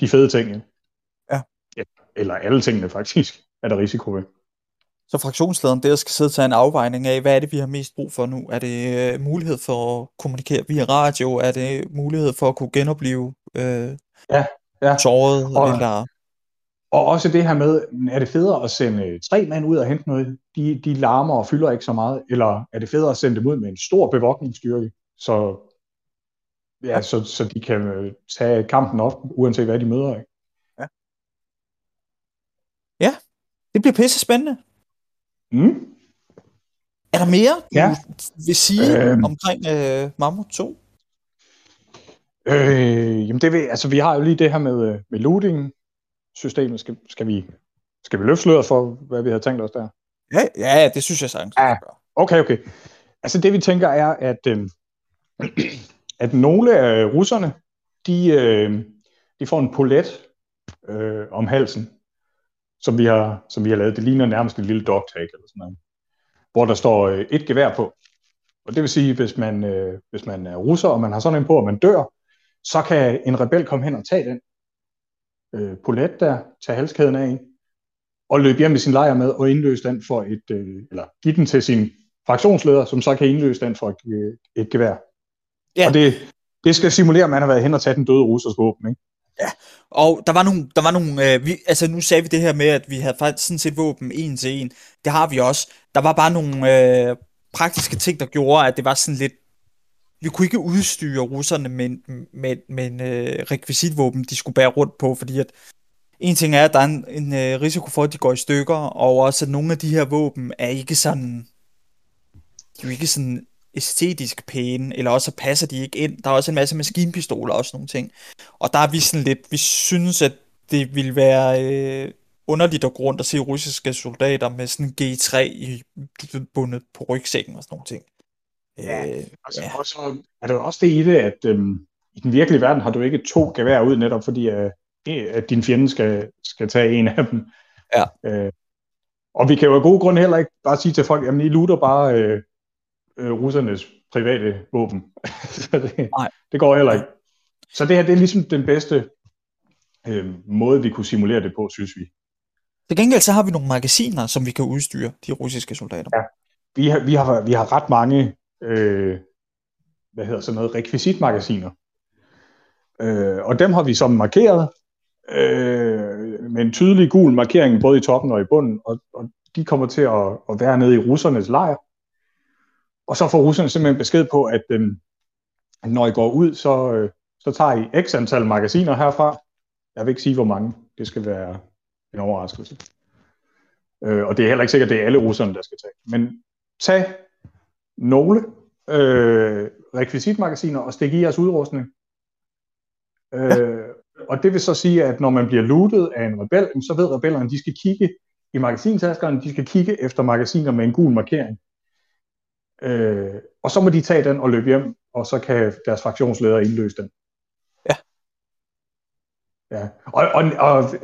de fede ting. Ja. ja. Eller alle tingene faktisk, er der risiko ved. Så fraktionslederen der skal sidde og tage en afvejning af, hvad er det, vi har mest brug for nu? Er det øh, mulighed for at kommunikere via radio? Er det mulighed for at kunne genopleve øh, ja, ja. såret? Og, eller... og også det her med, er det federe at sende tre mand ud og hente noget? De, de larmer og fylder ikke så meget. Eller er det federe at sende dem ud med en stor bevogtningsstyrke? Så, ja, så, så de kan øh, tage kampen op, uanset hvad de møder. Ikke? Ja. ja, det bliver pisse spændende. Mm. Er der mere, du ja. vil sige øhm. omkring øh, Mammut 2? Øh, jamen det vil, altså vi har jo lige det her med, øh, med looting-systemet. Skal, skal, vi, skal vi løfte sløret for, hvad vi har tænkt os der? Ja, ja det synes jeg sagtens. Ja, okay, okay. Altså det vi tænker er, at, øh, at nogle af russerne, de, øh, de får en polet øh, om halsen, som vi har, som vi har lavet. Det ligner nærmest en lille dog tag eller sådan noget, hvor der står øh, et gevær på. Og det vil sige, hvis man, øh, hvis man er russer, og man har sådan en på, og man dør, så kan en rebel komme hen og tage den øh, polet der, tage halskæden af, og løbe hjem med sin lejr med, og indløse den for et, øh, eller give den til sin fraktionsleder, som så kan indløse den for et, øh, et gevær. Ja. Og det, det skal simulere, at man har været hen og taget den døde russers våben, ikke? Ja, og der var nogle, der var nogle øh, vi, altså nu sagde vi det her med, at vi havde faktisk sådan set våben en til en. Det har vi også. Der var bare nogle øh, praktiske ting, der gjorde, at det var sådan lidt, vi kunne ikke udstyre russerne med, med, med en øh, rekvisitvåben, de skulle bære rundt på, fordi at en ting er, at der er en, en øh, risiko for, at de går i stykker, og også at nogle af de her våben er ikke sådan, de er jo ikke sådan æstetisk pæne, eller også passer de ikke ind. Der er også en masse maskinpistoler og sådan nogle ting. Og der er vi sådan lidt, vi synes, at det ville være øh, underligt at gå rundt og se russiske soldater med sådan en G3 i, bundet på rygsækken og sådan nogle ting. Ja, øh, altså, ja. og så er der jo også det i det, at øhm, i den virkelige verden har du ikke to gevær ud, netop fordi øh, at din fjende skal, skal tage en af dem. Ja. Øh, og vi kan jo af gode grunde heller ikke bare sige til folk, jamen I lutter bare øh, øh, russernes private våben. (laughs) så det, Nej. det går heller ikke. Så det her, det er ligesom den bedste øh, måde, vi kunne simulere det på, synes vi. Til gengæld så har vi nogle magasiner, som vi kan udstyre de russiske soldater. Ja, vi har, vi har, vi har ret mange, øh, hvad hedder sådan noget, rekvisitmagasiner. Øh, og dem har vi så markeret øh, med en tydelig gul markering både i toppen og i bunden, og, og de kommer til at, at være nede i russernes lejr. Og så får russerne simpelthen besked på, at øh, når I går ud, så, øh, så tager I x antal magasiner herfra. Jeg vil ikke sige, hvor mange. Det skal være en overraskelse. Øh, og det er heller ikke sikkert, at det er alle russerne, der skal tage. Men tag nogle øh, rekvisitmagasiner og stik i jeres udrustning. Ja. Øh, og det vil så sige, at når man bliver lootet af en rebel, så ved rebellerne, at de skal kigge i magasintaskerne, de skal kigge efter magasiner med en gul markering. Øh, og så må de tage den og løbe hjem, og så kan deres fraktionsleder indløse den. Ja. Ja, og, og, og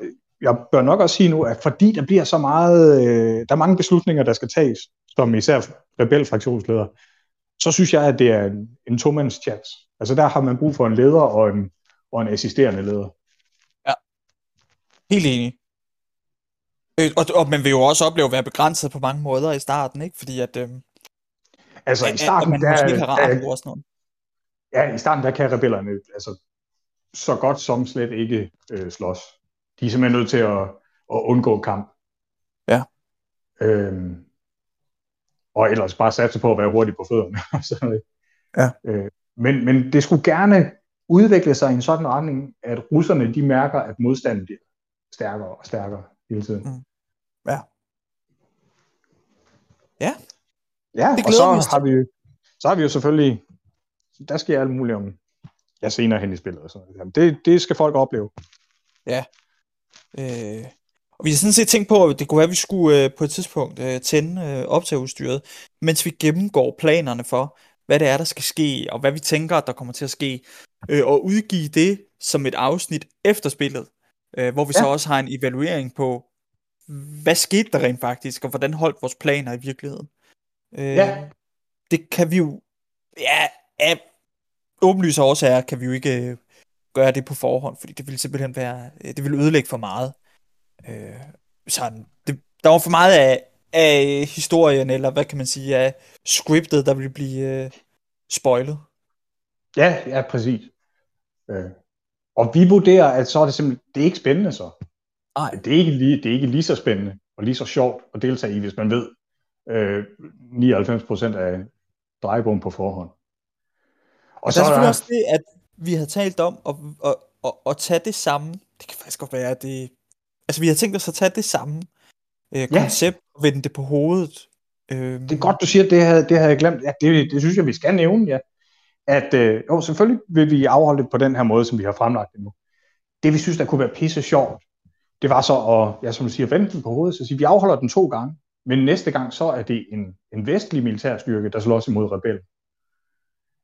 jeg bør nok også sige nu, at fordi der bliver så meget, øh, der er mange beslutninger, der skal tages, som især rebelfraktionsleder, så synes jeg, at det er en, en to chance. Altså der har man brug for en leder og en, og en assisterende leder. Ja, helt enig. Øh, og, og man vil jo også opleve at være begrænset på mange måder i starten, ikke? Fordi at... Øh, altså i starten, man der, der, der, sådan noget. Ja, i starten der kan rebellerne altså, så godt som slet ikke øh, slås. De er simpelthen nødt til at, at undgå kamp. Ja. Øhm, og ellers bare satse på at være hurtig på fødderne. (laughs) så, ja. øh, men, men det skulle gerne udvikle sig i en sådan retning, at russerne de mærker, at modstanden bliver stærkere og stærkere hele tiden. Mm. Ja. Ja. Ja, det og så har, vi, så har vi jo selvfølgelig, der sker alt muligt om, ja, senere hen i spillet. Og sådan. Det, det skal folk opleve. Ja. Øh, og vi har sådan set tænkt på, at det kunne være, at vi skulle øh, på et tidspunkt øh, tænde øh, optageudstyret, mens vi gennemgår planerne for, hvad det er, der skal ske, og hvad vi tænker, der kommer til at ske, øh, og udgive det som et afsnit efter spillet, øh, hvor vi ja. så også har en evaluering på, hvad skete der rent faktisk, og hvordan holdt vores planer i virkeligheden. Øh, ja. Det kan vi jo, ja, af åbenlyse årsager kan vi jo ikke øh, gøre det på forhånd, fordi det ville simpelthen være, øh, det ville ødelægge for meget. Øh, sådan, det, der var for meget af, af historien, eller hvad kan man sige, af scriptet, der vil blive øh, spoilet. Ja, ja, præcis. Øh. Og vi vurderer, at så er det simpelthen, det er ikke spændende så. Nej. Det er ikke lige, det er ikke lige så spændende, og lige så sjovt at deltage i, hvis man ved øh, 99% af drejebogen på forhånd. Og, og så er der også det, at vi har talt om at, at, at, at tage det samme. Det kan faktisk godt være, at det... Altså, vi har tænkt os at tage det samme øh, koncept ja. og vende det på hovedet. Øh, det er godt, du siger, at det havde, det havde jeg glemt. Ja, det, det synes jeg, vi skal nævne, ja. At øh, jo, selvfølgelig vil vi afholde det på den her måde, som vi har fremlagt det nu. Det, vi synes, der kunne være pisse sjovt, det var så at, ja, som du siger, vende den på hovedet, så sige, vi afholder den to gange, men næste gang, så er det en, en vestlig militærstyrke, der slås imod rebel.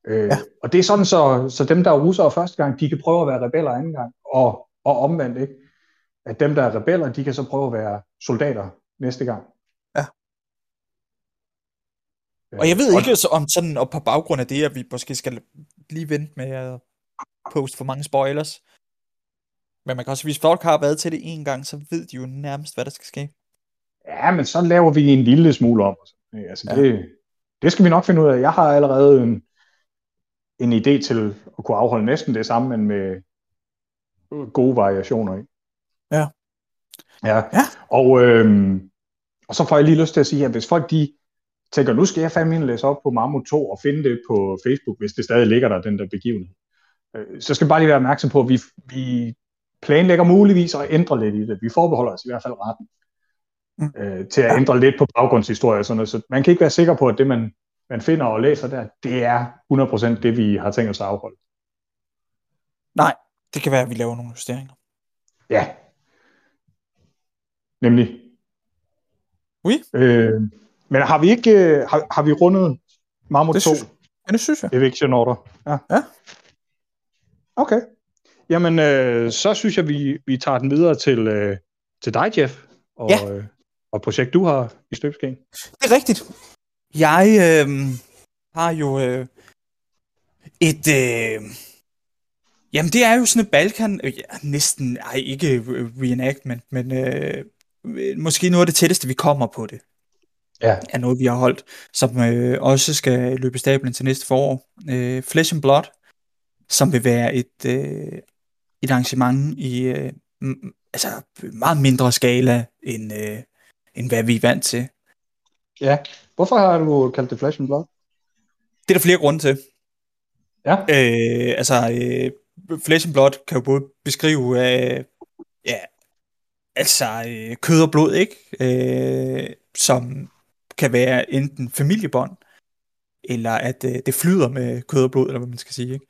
Øh, ja. Og det er sådan, så, så dem, der er russere første gang, de kan prøve at være rebeller anden gang, og, og omvendt, ikke? at dem, der er rebeller, de kan så prøve at være soldater næste gang. Ja. Og jeg ved ikke så om sådan, og på baggrund af det, at vi måske skal lige vente med at poste for mange spoilers. Men man kan også, hvis folk har været til det en gang, så ved de jo nærmest, hvad der skal ske. Ja, men så laver vi en lille smule om. Altså, det, ja. det skal vi nok finde ud af. Jeg har allerede en, en idé til at kunne afholde næsten det samme, men med gode variationer i. Ja. Ja, ja. Og, øhm, og så får jeg lige lyst til at sige, at hvis folk de tænker, nu skal jeg fandme læse op på Mammut 2 og finde det på Facebook, hvis det stadig ligger der, den der begivenhed. Øh, så skal vi bare lige være opmærksom på, at vi, vi planlægger muligvis at ændre lidt i det. Vi forbeholder os i hvert fald retten mm. øh, til at ja. ændre lidt på baggrundshistorie. Sådan noget. Så man kan ikke være sikker på, at det, man, man finder og læser der, det er 100% det, vi har tænkt os at afholde. Nej, det kan være, at vi laver nogle justeringer. Ja. Nemlig. Oui. Øh, men har vi ikke øh, har, har vi rundet Marmot 2? Synes, ja, det synes jeg. Eviction Order. Ja. ja. Okay. Jamen, øh, så synes jeg, vi, vi tager den videre til, øh, til dig, Jeff, og, ja. øh, og projekt, du har i støbeskeen. Det er rigtigt. Jeg øh, har jo øh, et... Øh, jamen, det er jo sådan et Balkan... Øh, ja, næsten... Ej, ikke reenactment, men øh, måske noget af det tætteste, vi kommer på det. Ja. Er noget, vi har holdt, som øh, også skal løbe stablen til næste forår. Øh, Flesh and Blood, som vil være et, øh, et arrangement i øh, altså meget mindre skala, end, øh, end hvad vi er vant til. Ja, hvorfor har du kaldt det Flash and Blood? Det er der flere grunde til. Ja. Øh, altså, øh, Flesh and Blood kan jo både beskrive, øh, ja, altså øh, kød og blod, ikke? Øh, som kan være enten familiebånd, eller at øh, det flyder med kød og blod, eller hvad man skal sige, ikke?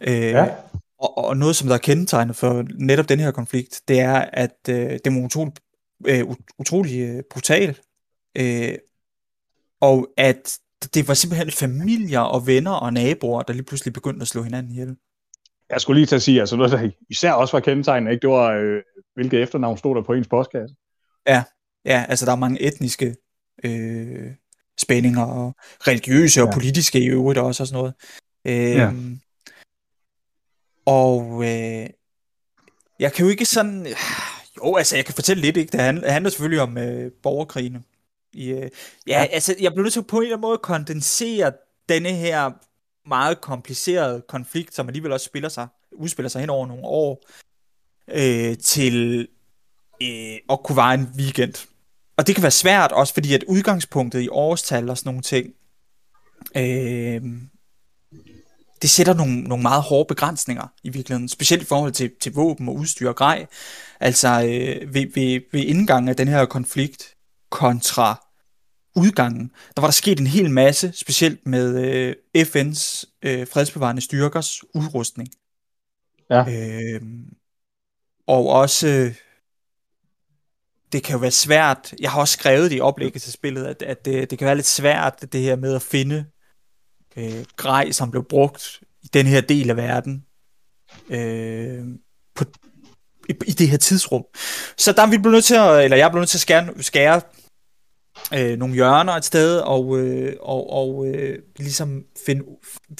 Øh, ja. Og, og noget, som der er kendetegnet for netop den her konflikt, det er, at øh, det utrolig, øh, utrolig øh, brutal, øh, og at det var simpelthen familier og venner og naboer, der lige pludselig begyndte at slå hinanden ihjel. Jeg skulle lige til at sige, altså noget, der især også var kendetegnet, ikke? det var, øh, hvilket efternavn stod der på ens postkasse. Ja, ja, altså der er mange etniske øh, spændinger, og religiøse ja. og politiske i øvrigt også, og sådan noget. Øh, ja. Og øh, jeg kan jo ikke sådan... Jo, altså, jeg kan fortælle lidt, ikke? Det handler, handler selvfølgelig om øh, borgerkrigene. I, øh, ja, ja, altså, jeg bliver nødt til på en eller anden måde at kondensere denne her meget komplicerede konflikt, som alligevel også spiller sig, udspiller sig hen over nogle år, øh, til øh, at kunne være en weekend. Og det kan være svært også, fordi at udgangspunktet i årstal og sådan nogle ting, øh, det sætter nogle, nogle meget hårde begrænsninger i virkeligheden, specielt i forhold til, til våben og udstyr og grej. Altså øh, ved, ved, ved indgangen af den her konflikt kontra udgangen, der var der sket en hel masse, specielt med øh, FN's øh, fredsbevarende styrkers udrustning. Ja. Øh, og også, øh, det kan jo være svært, jeg har også skrevet det i oplægget til spillet, at, at det, det kan være lidt svært, det her med at finde øh, grej, som blev brugt i den her del af verden øh, på, i, i det her tidsrum. Så der er vi blevet nødt til at, eller jeg er blevet nødt til at skære, skære øh, nogle hjørner et sted, og, øh, og, og øh, ligesom finde,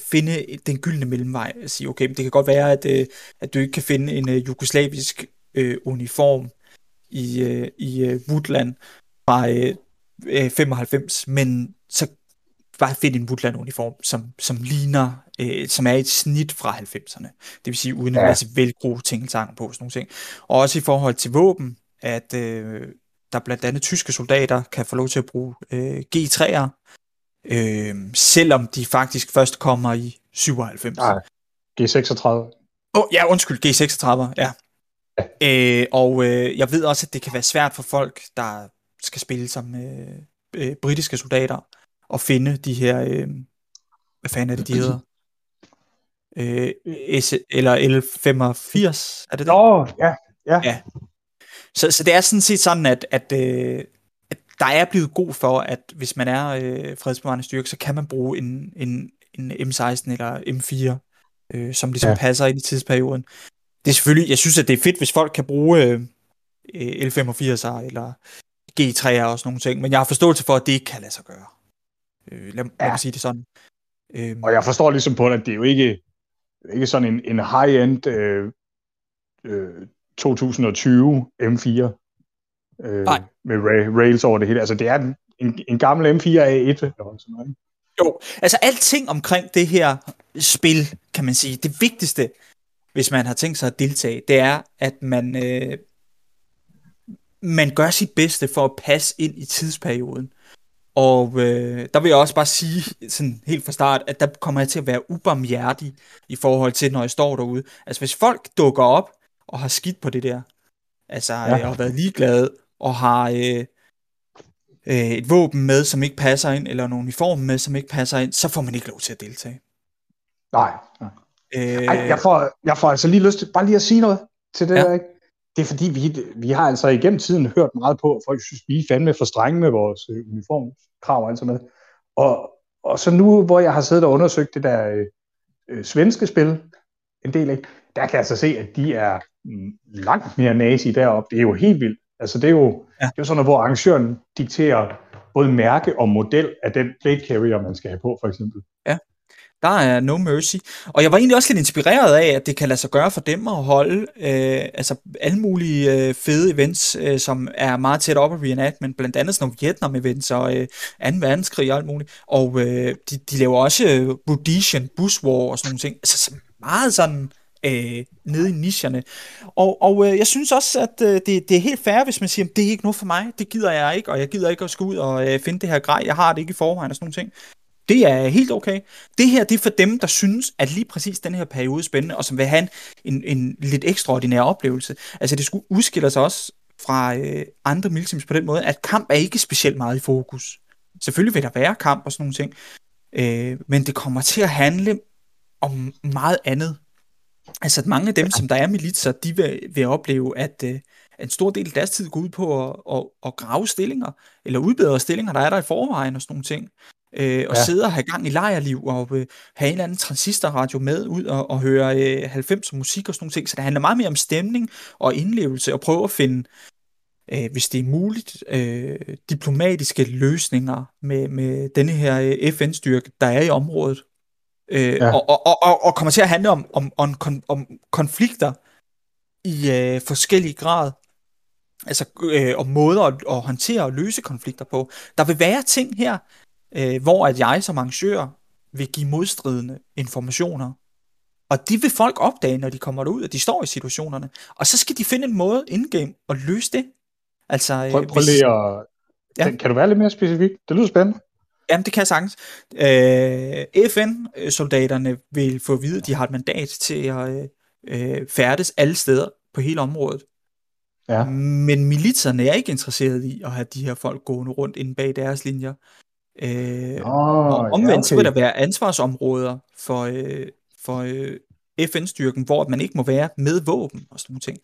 finde den gyldne mellemvej. At sige, okay, det kan godt være, at, øh, at du ikke kan finde en øh, jugoslavisk øh, uniform i, øh, i øh, Woodland fra øh, øh 95, men så bare finde en Woodland-uniform, som, som ligner, øh, som er et snit fra 90'erne. Det vil sige, uden ja. en masse velgro ting på, sådan nogle ting. Og også i forhold til våben, at øh, der blandt andet tyske soldater kan få lov til at bruge øh, G3'er, øh, selvom de faktisk først kommer i 97. Nej, G36. Åh, oh, ja, undskyld, G36, ja. ja. Øh, og øh, jeg ved også, at det kan være svært for folk, der skal spille som øh, øh, britiske soldater, at finde de her, øh, hvad fanden er det, de hedder? Øh, S, eller L85, er det det? Nå, ja, ja. ja. Så, så det er sådan set sådan, at, at, øh, at der er blevet god for, at hvis man er øh, fredsbevarende styrke, så kan man bruge en, en, en M16 eller M4, øh, som ligesom ja. passer ind i tidsperioden. Det er selvfølgelig, jeg synes, at det er fedt, hvis folk kan bruge øh, øh, L85'er eller G3'er og sådan nogle ting, men jeg har forståelse for, at det ikke kan lade sig gøre. Øh, lad, ja. lad mig sige det sådan. Øhm. Og jeg forstår ligesom på det, at det er jo ikke, ikke sådan en, en high-end øh, øh, 2020 M4 øh, Nej. med rails over det hele. Altså det er en, en, en gammel M4 A1 eller sådan noget. Jo, altså alting omkring det her spil, kan man sige, det vigtigste, hvis man har tænkt sig at deltage, det er, at man, øh, man gør sit bedste for at passe ind i tidsperioden. Og øh, der vil jeg også bare sige sådan helt fra start, at der kommer jeg til at være ubarmhjertig i forhold til, når jeg står derude. Altså hvis folk dukker op og har skidt på det der, altså ja. jeg har været ligeglad og har øh, øh, et våben med, som ikke passer ind, eller en uniform med, som ikke passer ind, så får man ikke lov til at deltage. Nej, nej. Øh, Ej, jeg, får, jeg får altså lige lyst til bare lige at sige noget til det ja. der, ikke? Det er fordi, vi, vi har altså igennem tiden hørt meget på, at folk synes, vi er fandme for strenge med vores øh, uniformskrav og alt sådan noget. Og, og så nu, hvor jeg har siddet og undersøgt det der øh, øh, svenske spil, en del ikke, der kan jeg så altså se, at de er mm, langt mere nazi deroppe. Det er jo helt vildt. Altså det er jo, ja. det er jo sådan noget, hvor arrangøren dikterer både mærke og model af den plate carrier, man skal have på, for eksempel. Ja. Der er no mercy. Og jeg var egentlig også lidt inspireret af, at det kan lade sig gøre for dem at holde øh, altså alle mulige øh, fede events, øh, som er meget tæt op af reenactment, blandt andet sådan nogle Vietnam-events og øh, 2. verdenskrig og alt muligt. Og øh, de, de laver også øh, Rhodesian Bus War og sådan nogle ting. Altså meget sådan øh, nede i nicherne. Og, og øh, jeg synes også, at øh, det, det er helt fair, hvis man siger, det er ikke noget for mig, det gider jeg ikke, og jeg gider ikke at skulle ud og øh, finde det her grej, jeg har det ikke i forvejen og sådan nogle ting. Det er helt okay. Det her, det er for dem, der synes, at lige præcis den her periode er spændende, og som vil have en, en, en lidt ekstraordinær oplevelse. Altså, det skulle udskille sig også fra øh, andre milsims på den måde, at kamp er ikke specielt meget i fokus. Selvfølgelig vil der være kamp og sådan nogle ting, øh, men det kommer til at handle om meget andet. Altså, at mange af dem, som der er militser, de vil, vil opleve, at øh, en stor del af deres tid går ud på at, at, at grave stillinger, eller udbedre stillinger, der er der i forvejen og sådan nogle ting øh, og ja. sidde og have gang i lejerliv, og øh, have en eller anden transistorradio med ud og, og høre øh, 90 musik og sådan nogle ting. Så det handler meget mere om stemning og indlevelse, og prøve at finde, øh, hvis det er muligt, øh, diplomatiske løsninger med, med denne her øh, FN-styrke, der er i området. Øh, ja. og, og, og, og kommer til at handle om, om, om, om konflikter i øh, forskellige grad altså øh, om måder at, at håndtere og løse konflikter på. Der vil være ting her, øh, hvor at jeg som arrangør vil give modstridende informationer. Og de vil folk opdage, når de kommer derud, at de står i situationerne. Og så skal de finde en måde indgame at løse det. Altså, øh, prøv, prøv lige at... Ja. Kan du være lidt mere specifik? Det lyder spændende. Jamen, det kan jeg sagtens. Øh, FN-soldaterne vil få at vide, at de har et mandat til at øh, færdes alle steder på hele området. Ja. Men militserne er ikke interesseret i at have de her folk gående rundt inde bag deres linjer. Øh, oh, og omvendt ja, okay. så vil der være ansvarsområder for, øh, for øh, FN-styrken, hvor man ikke må være med våben og sådan nogle ting.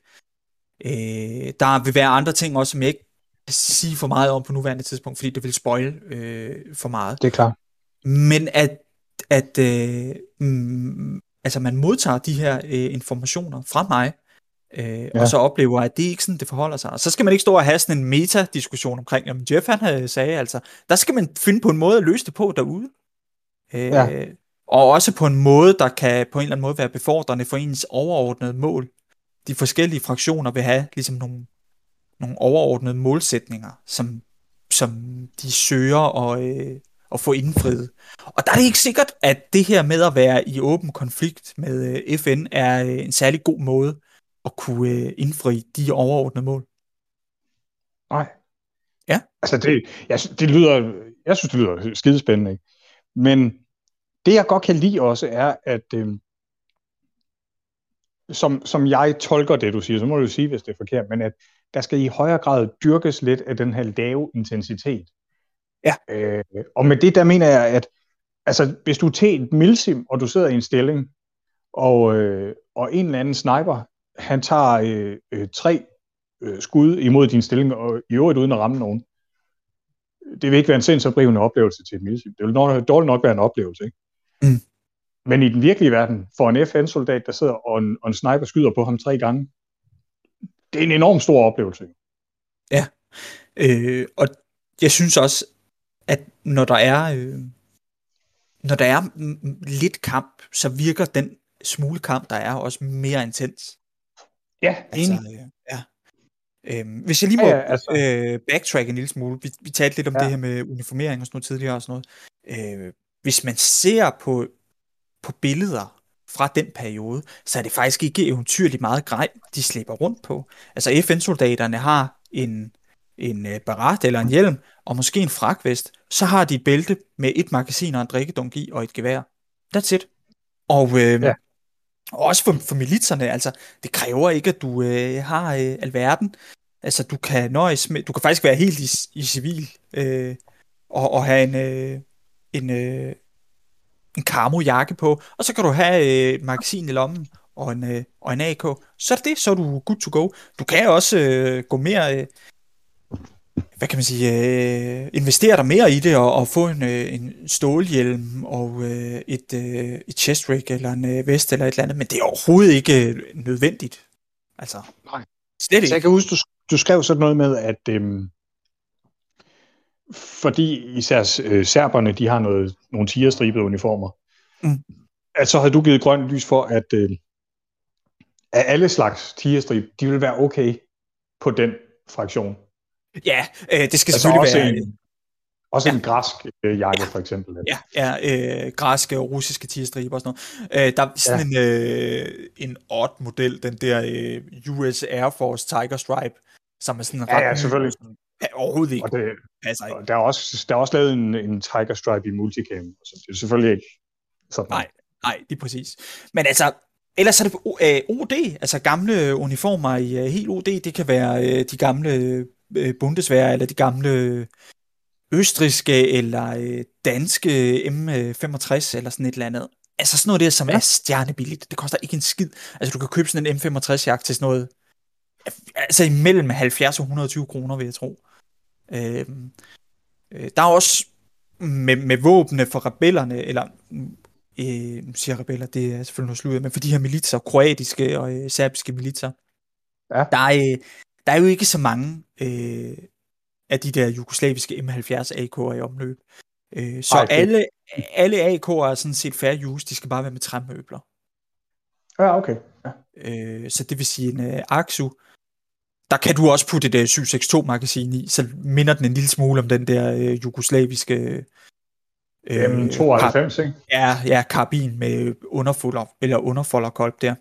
Øh, der vil være andre ting også, som jeg ikke kan sige for meget om på nuværende tidspunkt, fordi det vil spoil øh, for meget. Det er klart. Men at, at øh, mm, altså man modtager de her øh, informationer fra mig, øh, ja. og så oplever, at det ikke sådan, det forholder sig. Og så skal man ikke stå og have sådan en meta-diskussion omkring, jamen Jeff han havde sagde, altså, der skal man finde på en måde at løse det på derude. Øh, ja. Og også på en måde, der kan på en eller anden måde være befordrende for ens overordnede mål. De forskellige fraktioner vil have ligesom nogle, nogle overordnede målsætninger, som, som de søger at, øh, at få indfriet. Og der er det ikke sikkert, at det her med at være i åben konflikt med øh, FN er øh, en særlig god måde at kunne øh, indfri de overordnede mål. Nej. Ja. Altså det, jeg, det lyder, jeg synes, det lyder skidespændende. Ikke? Men det, jeg godt kan lide også, er, at øh, som, som jeg tolker det, du siger, så må du sige, hvis det er forkert, men at der skal i højere grad dyrkes lidt af den her lave intensitet. Ja. Øh, og med det, der mener jeg, at altså, hvis du er til et milsim, og du sidder i en stilling, og, øh, og en eller anden sniper han tager øh, øh, tre øh, skud imod din stilling, og i øvrigt uden at ramme nogen. Det vil ikke være en sindsoprivende oplevelse til et militær. Det vil nok, dårligt nok være en oplevelse, ikke? Mm. Men i den virkelige verden, for en FN-soldat, der sidder og en, og en sniper skyder på ham tre gange, det er en enorm stor oplevelse. Øh, og jeg synes også, at når der er, øh, når der er lidt kamp, så virker den smule kamp, der er, også mere intens. Ja, Altså, enig. ja. Øhm, hvis jeg lige må Ja, ja, altså. øh, backtrack en lille smule. Vi, vi talte lidt om Ja. det her med uniformering og sådan noget tidligere og sådan noget. Øh, hvis man ser på, på billeder fra den periode, så er det faktisk ikke eventyrligt meget grej, de slæber rundt på. Altså FN-soldaterne har en, en øh, barat eller en hjelm, og måske en frakvest. Så har de et bælte med et magasin og en drikkedunk i og et gevær. That's it. Og, øh, Ja og også for, for militserne, altså, det kræver ikke, at du øh, har øh, alverden. Altså, du kan nøjes med, du kan faktisk være helt i, i civil, øh, og, og have en, øh, en, øh, en camo-jakke på, og så kan du have øh, et magasin i lommen, og en, øh, og en AK. Så er det det, så er du good to go. Du kan også øh, gå mere, øh, hvad kan man sige, øh, investere dig mere i det, og, og få en, øh, en stålhjelm, og øh, et, øh, et chest rig, eller en øh, vest, eller et eller andet, men det er overhovedet ikke øh, nødvendigt. Altså, Nej. slet Så jeg ikke. kan huske, du, du skrev sådan noget med, at øhm, fordi især øh, serberne, de har noget, nogle tigerstribede uniformer, Mm. at så havde du givet grønt lys for, at, øh, at alle slags tigerstrib, de vil være okay på den fraktion. Ja, øh, det skal Altså selvfølgelig også være... en, også Ja. en græsk øh, jakke, for eksempel. Ja, ja øh, græske og russiske tigerstriber og sådan noget. Øh, der er sådan ja. en, øh, en odd model, den der øh, US Air Force Tiger Stripe, som er sådan Ja, ret ja, selvfølgelig. Ja, overhovedet ikke. Og, det, passer ikke. og der, er også, der er også lavet en, en Tiger Stripe i multicam, så det er selvfølgelig ikke sådan. Nej. Nej, lige præcis. Men altså, ellers er det øh, OD, altså gamle uniformer i øh, helt OD, det kan være øh, de gamle Bundeswehr, eller de gamle østriske, eller øh, danske M65, eller sådan et eller andet. Altså sådan noget der, som Ja. er stjernebilligt. Det koster ikke en skid. Altså du kan købe sådan en M65-jagt til sådan noget, altså imellem 70 og 120 kroner, vil jeg tro. Øh, øh, der er også med, med våbne for rebellerne, eller øh, siger rebeller, det er selvfølgelig noget sludder, men for de her militser, kroatiske og øh, serbiske militser, Ja. der, er, øh, der er jo ikke så mange øh, af de der jugoslaviske M70 AK'er i omløb. Øh, så Ej, det- alle, alle AK'er er sådan set fair use, de skal bare være med træmøbler. Ja, okay. Ja. Øh, så det vil sige en øh, Aksu, der kan du også putte et øh, 762-magasin i, så minder den en lille smule om den der øh, jugoslaviske Øh, 92, ikke? Ja, ja, karbin med underfolder, eller underfolderkolb der.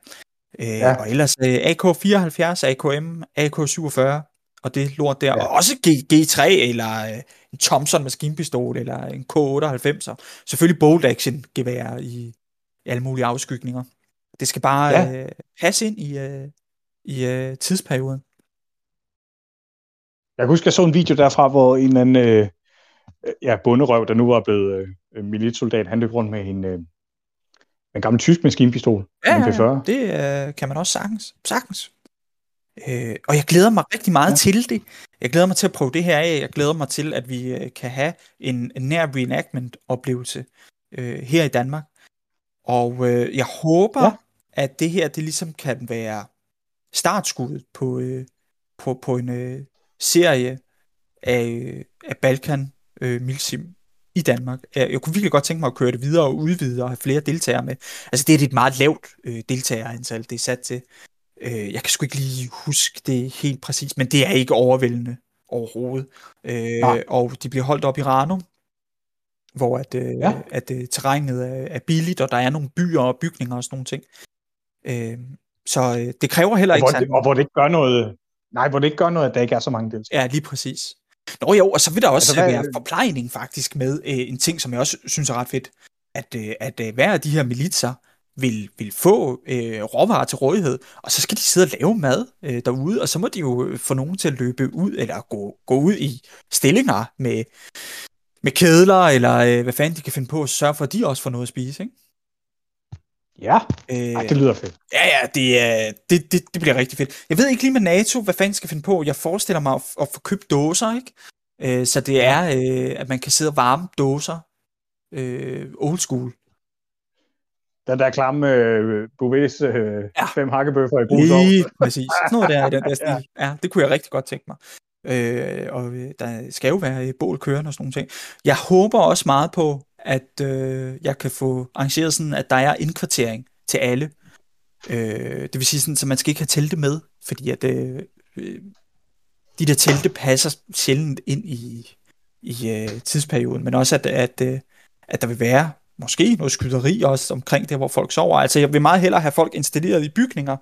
Øh, Ja. Og ellers øh, AK-74, AKM, AK-47, og det lort der. Ja. Og også G- G3, eller øh, en Thompson maskinpistol, eller en K98. Selvfølgelig bolt action gevær i, alle mulige afskygninger. Det skal bare Ja. ja. øh, passe ind i, øh, i øh, tidsperioden. Jeg kan huske, jeg så en video derfra, hvor en eller anden øh, øh, ja, bunderøv, der nu var blevet øh, militsoldat, han løb rundt med en, øh, en gammel tysk maskinpistol. Ja, en ja, P40. ja. det øh, kan man også sagtens. Sagtens. Øh, og jeg glæder mig rigtig meget Ja. til det. Jeg glæder mig til at prøve det her af. Jeg glæder mig til, at vi øh, kan have en, en nær reenactment-oplevelse øh, her i Danmark. Og øh, jeg håber, Ja. ja. at det her, det ligesom kan være startskuddet på, øh, på, på en øh, serie af, øh, af Balkan øh, Milsim i Danmark. Jeg, jeg kunne virkelig godt tænke mig at køre det videre og udvide og have flere deltagere med. Altså det er et meget lavt øh, deltagerantal, det er sat til. Øh, jeg kan sgu ikke lige huske det helt præcis, men det er ikke overvældende overhovedet. Nej. Øh, og de bliver holdt op i Ranum, hvor at, øh, Ja. at øh, terrænet er, er billigt, og der er nogle byer og bygninger og sådan nogle ting. Øh, så øh, det kræver heller Og ikke hvor, og hvor det ikke gør noget, nej, hvor det ikke gør noget, at der ikke er så mange deltagere. Ja, lige præcis. Nå jo, og så vil der også Altså, altså, hvad- være forplejning faktisk med øh, en ting, som jeg også synes er ret fedt, at, øh, at øh, hver af de her militser vil, vil få øh, råvarer til rådighed, og så skal de sidde og lave mad øh, derude, og så må de jo øh, få nogen til at løbe ud, eller gå, gå ud i stillinger med, med kedler, eller øh, hvad fanden de kan finde på, at sørge for, at de også får noget at spise, ikke? Ja, Øh, Ej, det lyder fedt. Ja, ja, det, er- det, det, det bliver rigtig fedt. Jeg ved ikke lige med NATO, hvad fanden skal finde på. Jeg forestiller mig at, at få købt dåser, ikke? Øh, så det er, øh, at man kan sidde og varme dåser. Øh, old school. Den der klamme øh, Bouvet's øh, Ja. fem hakkebøffer i brug Lige præcis. Sådan noget der i den der (laughs) stil. Ja. Ja. det kunne jeg rigtig godt tænke mig. Øh, og øh, der skal jo være et bål kørende og sådan nogle ting. Jeg håber også meget på, at øh, jeg kan få arrangeret sådan, at der er indkvartering til alle. Øh, det vil sige sådan, så man skal ikke have telte med, fordi at øh, øh, de der telte passer sjældent ind i, i øh, tidsperioden, men også at, at, øh, at der vil være måske noget skyderi også omkring der, hvor folk sover. Altså jeg vil meget hellere have folk installeret i bygninger,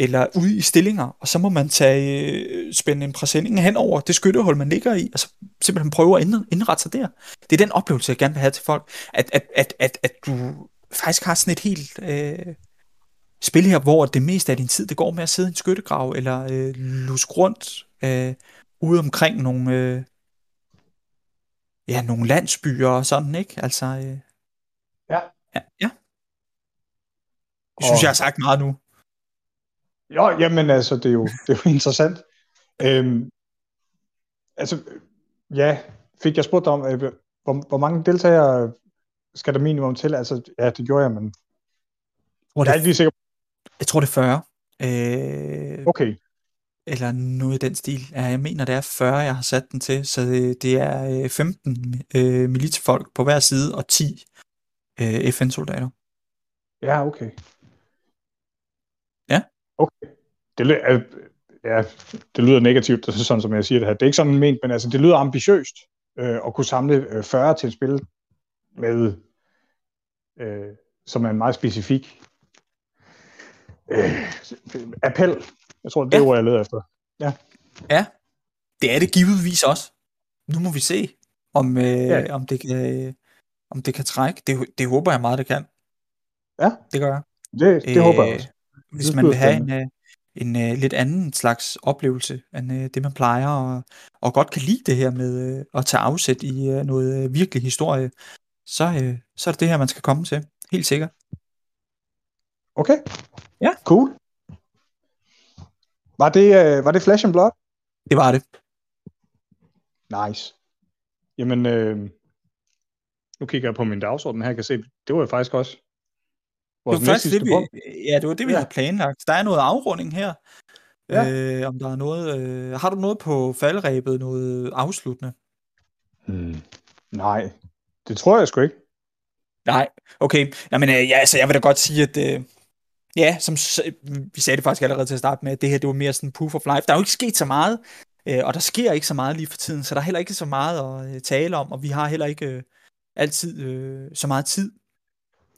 eller ude i stillinger, og så må man tage øh, spænde en præsending hen over det skyttehul, man ligger i, og så simpelthen prøve at ind- indrette sig der. Det er den oplevelse, jeg gerne vil have til folk, at, at, at, at, at du faktisk har sådan et helt øh, spil her, hvor det meste af din tid, det går med at sidde i en skyttegrav, eller øh, luske rundt øh, ude omkring nogle, øh, ja, nogle landsbyer og sådan, ikke? Altså, øh, Ja. ja, ja. Jeg synes, Og- jeg har sagt meget nu. Jo, jamen altså, det er jo, det er jo (laughs) interessant. Øhm, altså, ja, fik jeg spurgt dig om, øh, hvor, hvor mange deltagere skal der minimum til? Altså, ja, det gjorde jeg, men tror, jeg er ikke lige sikker jeg tror, det er 40. Øh, okay. eller noget i den stil. Ja, jeg mener, det er 40, jeg har sat den til, så det, er øh, 15 øh, militsfolk på hver side og 10 øh, FN-soldater. Ja, okay. Ja. Okay. Det, ly- øh, ja, det lyder negativt, det er sådan som jeg siger det her. Det er ikke sådan ment, men altså, det lyder ambitiøst øh, at kunne samle øh, 40 til et spil med, øh, som er en meget specifik øh, appel. Jeg tror, det er Ja. ord, jeg leder efter. Ja, det er det givetvis også. Nu må vi se, om, øh, Ja. om, det, kan, om det kan trække. Det, det håber jeg meget, det kan. Ja. Det gør jeg. Det, det øh, håber jeg også. Hvis man vil have en, øh, en øh, lidt anden slags oplevelse end øh, det, man plejer, og, og godt kan lide det her med øh, at tage afsæt i øh, noget øh, virkelig historie, så, øh, så er det det her, man skal komme til. Helt sikkert. Okay. Ja. Cool. Var det, øh, var det Flash and Blood? Det var det. Nice. Jamen, øh, nu kigger jeg på min dagsorden her, jeg kan se, det var jo faktisk også Det vores var faktisk det, vi, ja, det var det, vi Ja. havde planlagt. Der er noget afrunding her. Ja. Øh, om der er noget... Øh, har du noget på faldrebet, noget afsluttende? Hmm. Nej, det tror jeg sgu ikke. Nej, okay. Jamen, øh, ja, altså, jeg vil da godt sige, at øh, ja, som vi sagde det faktisk allerede til at starte med, at det her, det var mere sådan proof of life. Der er jo ikke sket så meget, øh, og der sker ikke så meget lige for tiden, så der er heller ikke så meget at øh, tale om, og vi har heller ikke øh, altid øh, så meget tid.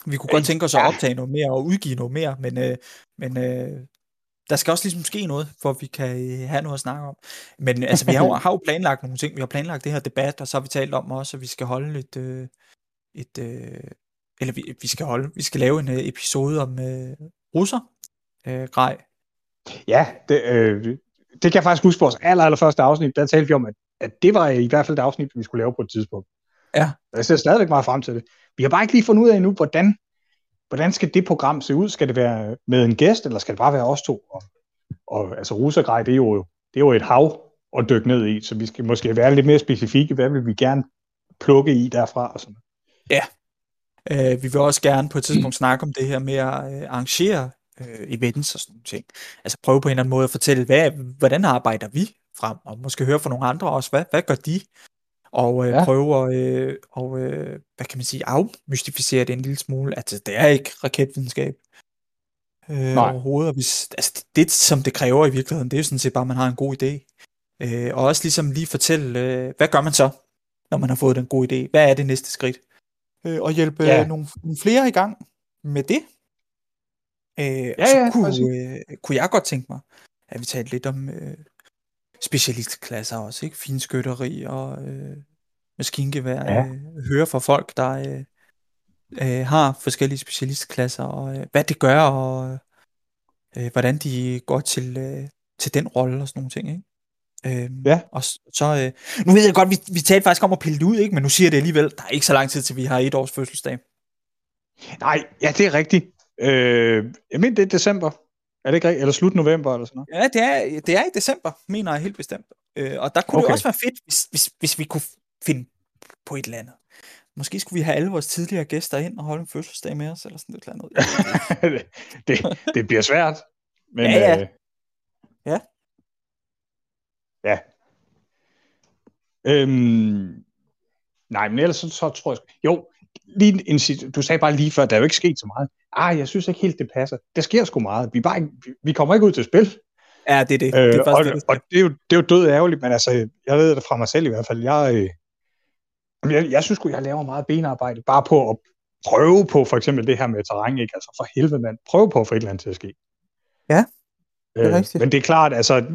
Vi kunne godt Øh, tænke os at optage noget mere og udgive noget mere, men, øh, men øh, der skal også ligesom ske noget, for at vi kan øh, have noget at snakke om. Men altså, vi har jo, (laughs) har jo planlagt nogle ting. Vi har planlagt det her debat, og så har vi talt om også, at vi skal holde et, øh, et øh, eller vi, vi skal holde, vi skal lave en øh, episode om øh, russer, øh, grej. Ja, det, øh, det kan jeg faktisk huske på vores aller, aller første afsnit, der talte vi om, at, at det var i hvert fald et afsnit, vi skulle lave på et tidspunkt. Ja. Jeg ser stadigvæk meget frem til det. Vi har bare ikke lige fundet ud af endnu, hvordan, hvordan skal det program se ud? Skal det være med en gæst, eller skal det bare være os to? Og, og altså russergrej, det er jo, det er jo et hav at dykke ned i, så vi skal måske være lidt mere specifikke. Hvad vil vi gerne plukke i derfra? Og sådan. Øh, vi vil også gerne på et tidspunkt snakke om det her med at øh, arrangere øh, events og sådan nogle ting. Altså prøve på en eller anden måde at fortælle, hvad, hvordan arbejder vi frem, og måske høre fra nogle andre også, hvad, hvad gør de? Og øh, Ja. prøve at, øh, og, øh, hvad kan man sige, afmystificere det en lille smule. Altså, det er ikke raketvidenskab øh, Nej. overhovedet. Og hvis, altså, det, det, som det kræver i virkeligheden, det er jo sådan set bare, at man har en god idé. Øh, og også ligesom lige fortælle, øh, hvad gør man så, når man har fået den gode idé? Hvad er det næste skridt? Øh, og hjælpe Ja. nogle, nogle flere i gang med det. Øh, ja, så ja, kunne, øh, kunne jeg godt tænke mig, at vi talte lidt om øh, specialistklasser også, ikke? Finskytteri og øh, maskingevær. Ja. Øh, høre fra folk, der øh, øh, har forskellige specialistklasser, og øh, hvad det gør, og øh, hvordan de går til, øh, til den rolle og sådan nogle ting, ikke? Øhm, Ja. Og så, øh, nu ved jeg godt, vi, vi talte faktisk om at pille det ud, ikke? men nu siger jeg det alligevel. Der er ikke så lang tid til, vi har et års fødselsdag. Nej, ja, det er rigtigt. Øh, jeg mener, det er december. Er det ikke rigtigt? Eller slut november eller sådan noget? Ja, det er, det er i december, mener jeg helt bestemt. Øh, og der kunne okay. Det også være fedt, hvis, hvis, hvis vi kunne finde på et eller andet. Måske skulle vi have alle vores tidligere gæster ind og holde en fødselsdag med os, eller sådan et eller andet. (laughs) Det, det bliver svært. Men, Ja, ja. Øh, Ja. Ja. Øhm, nej, men ellers så, så tror jeg... Jo, lige en, du sagde bare lige før, der er jo ikke sket så meget. Ah, jeg synes ikke helt, det passer. Der sker sgu meget. Vi, bare ikke, vi- kommer ikke ud til spil. Ja, det er det. Øh, det er og, faktisk det, og det, er jo, det er jo død ærgerligt, men altså, jeg ved det fra mig selv i hvert fald. Jeg, øh, jeg, jeg synes sgu, jeg laver meget benarbejde, bare på at prøve på for eksempel det her med terræn, ikke? Altså for helvede, mand. Prøve på at få et eller andet til at ske. Ja, det er øh, rigtigt. Men det er klart, altså,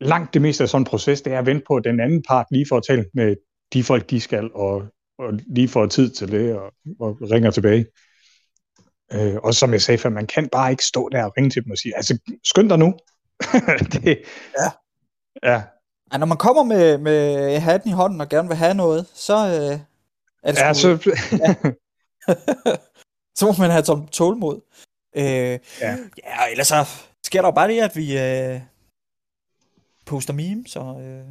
langt det meste af sådan en proces, det er at vente på, at den anden part lige får talt med de folk, de skal, og, og lige får tid til det, og, og ringer tilbage. Øh, og som jeg sagde før, man kan bare ikke stå der og ringe til dem og sige, altså, skynd dig nu. (laughs) det, Ja. Ja, Ja, når man kommer med, med hatten i hånden og gerne vil have noget, så øh, er det ja sgu, så, (laughs) så må man have tom tålmod. Øh, ja. Ja. ellers så sker der jo bare det, at vi øh, poster memes, og øh,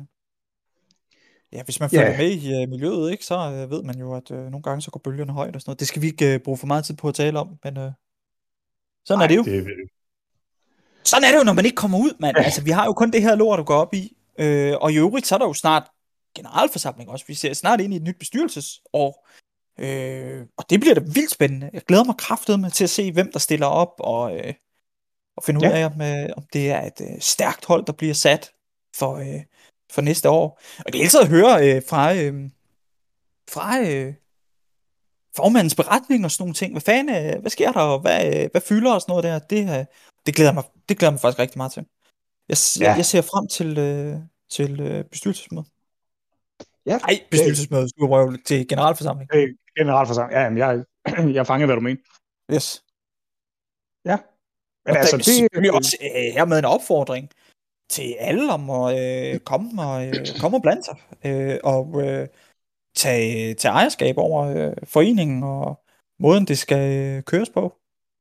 ja, hvis man følger Ja. med i øh, miljøet, ikke, så øh, ved man jo, at øh, nogle gange så går bølgerne højt og sådan noget. Det skal vi ikke øh, bruge for meget tid på at tale om, men øh, sådan er det jo. Det, Sådan er det jo, når man ikke kommer ud, mand. Altså, vi har jo kun det her lort at gå op i. Øh, og i øvrigt, så er der jo snart generalforsamling også. Vi ser snart ind i et nyt bestyrelsesår. Øh, og det bliver da vildt spændende. Jeg glæder mig kraftedeme til at se, hvem der stiller op, og, øh, og finde ud Ja. af, om, øh, om det er et øh, stærkt hold, der bliver sat for, øh, for næste år. Og det er altid at høre øh, fra, øh, fra øh, formandens beretning og sådan nogle ting. Hvad fanden, øh, hvad sker der, og hvad, øh, hvad fylder og sådan noget der? Det, øh, det, glæder mig, det glæder mig faktisk rigtig meget til. Jeg, ja. Jeg, ser frem til, øh, til øh, bestyrelsesmødet. ja, Nej, bestyrelsesmødet, du røv til generalforsamling. det er generalforsamling. Ja, jamen, jeg, (clears throat) jeg fanger, hvad du mener. Yes. Ja. Men Og altså, er selvfølgelig det, også øh, hermed en opfordring til alle om at øh, komme, og, øh, komme og blande sig. Øh, og øh, tage, tage ejerskab over øh, foreningen og måden, det skal øh, køres på.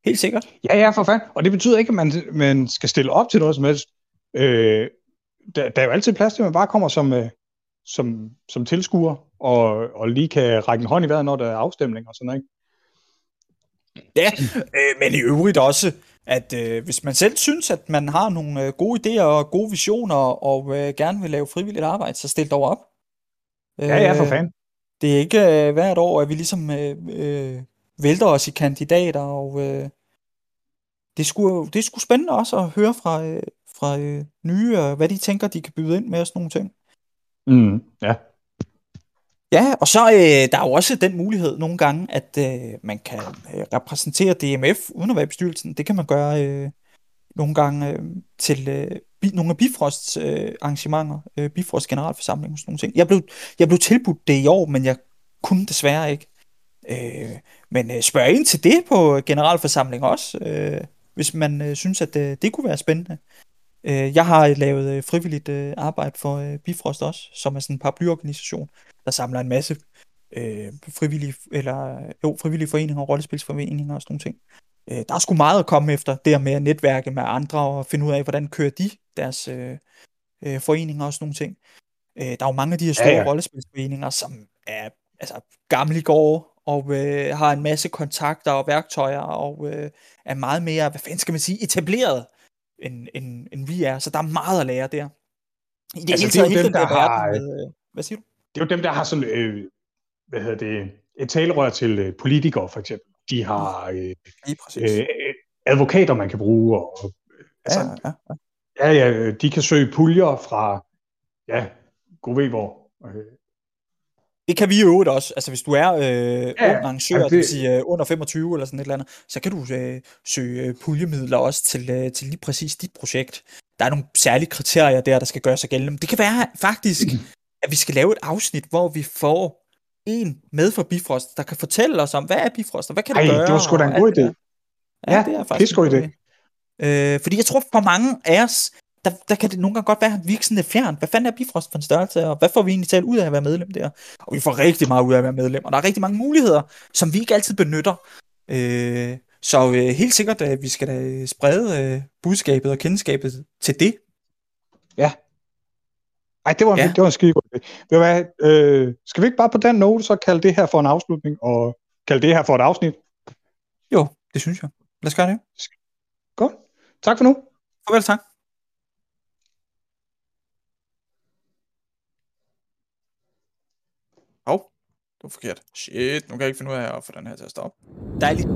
Helt sikkert. Ja, ja, for fanden. Og det betyder ikke, at man, man skal stille op til noget som helst. Øh, der, der er jo altid plads til, at man bare kommer som, øh, som, som tilskuer, og, og lige kan række en hånd i vejret, når der er afstemning og sådan noget. Ikke? Ja, øh, men i øvrigt også, at øh, hvis man selv synes, at man har nogle øh, gode idéer og gode visioner, og øh, gerne vil lave frivilligt arbejde, så stil dog op. Ja, ja, for Øh, fanden. Det er ikke øh, hvert år, at vi ligesom øh, øh, vælter os i kandidater, og øh, det, sgu, det sgu spændende også at høre fra, øh, fra øh, nye, øh, hvad de tænker, de kan byde ind med og sådan nogle ting. Mm, ja. Ja, og så øh, der er jo også den mulighed nogle gange, at øh, man kan øh, repræsentere DMF uden at være i bestyrelsen. Det kan man gøre øh, nogle gange øh, til øh, bi, nogle af Bifrosts øh, arrangementer, øh, Bifrost generalforsamling og sådan nogle ting. Jeg blev, jeg blev tilbudt det i år, men jeg kunne desværre ikke. Øh, men øh, spørg ind til det på generalforsamling også, øh, hvis man øh, synes, at øh, det kunne være spændende. Øh, jeg har lavet øh, frivilligt øh, arbejde for øh, Bifrost også, som er sådan en paraplyorganisation, der samler en masse øh, frivillige, eller, jo, frivillige foreninger rollespilsforeninger og sådan nogle ting. Øh, der er sgu meget at komme efter, det med at netværke med andre og finde ud af, hvordan kører de deres øh, øh, foreninger og sådan nogle ting. Øh, der er jo mange af de her store Ja, ja, rollespilsforeninger, som er altså, gamle i går og øh, har en masse kontakter og værktøjer og øh, er meget mere, hvad fanden skal man sige, etableret, end, end, end vi er. Så der er meget at lære der. I det Altså, det er hele jo taget, dem, den der, der har- verden med, øh, hvad siger du? Det er jo dem, der har sådan, øh, hvad hedder det, et talerør til øh, politikere, for eksempel. De har øh, Lige præcis. øh, advokater, man kan bruge, og øh, altså, ja, ja, ja. Ja, ja, de kan søge puljer fra, ja, god ved hvor. Øh, Det kan vi i øvrigt også. Altså hvis du er øh, ja, ung arrangør, det... det vil sige øh, under 25 eller sådan et eller andet, så kan du øh, søge øh, puljemidler også til, øh, til lige præcis dit projekt. Der er nogle særlige kriterier der, der skal gøre sig gældende. Men det kan være faktisk, (clears throat) at vi skal lave et afsnit, hvor vi får en med fra Bifrost, der kan fortælle os om, hvad er Bifrost, og hvad kan Ej, gøre? det var sgu da en god idé. Ja, Ja, det er faktisk en god Øh, fordi jeg tror, for mange af os, der, der kan det nogle gange godt være, at virke sådan lidt fjernt. Hvad fanden er Bifrost for en størrelse, og hvad får vi egentlig talt ud af at være medlem der? Og vi får rigtig meget ud af at være medlem, og der er rigtig mange muligheder, som vi ikke altid benytter. Øh, så øh, helt sikkert, at vi skal da sprede øh, budskabet og kendskabet til det. Ja. Ej, det var en, ja. det var en skide god idé. Hvad, øh, skal vi ikke bare på den note så kalde det her for en afslutning, og kalde det her for et afsnit? Jo, det synes jeg. Lad os gøre det. Godt. Tak for nu. Farvel, tak. Det var forkert. Shit, nu kan jeg ikke finde ud af at få den her til at stoppe. Dejligt.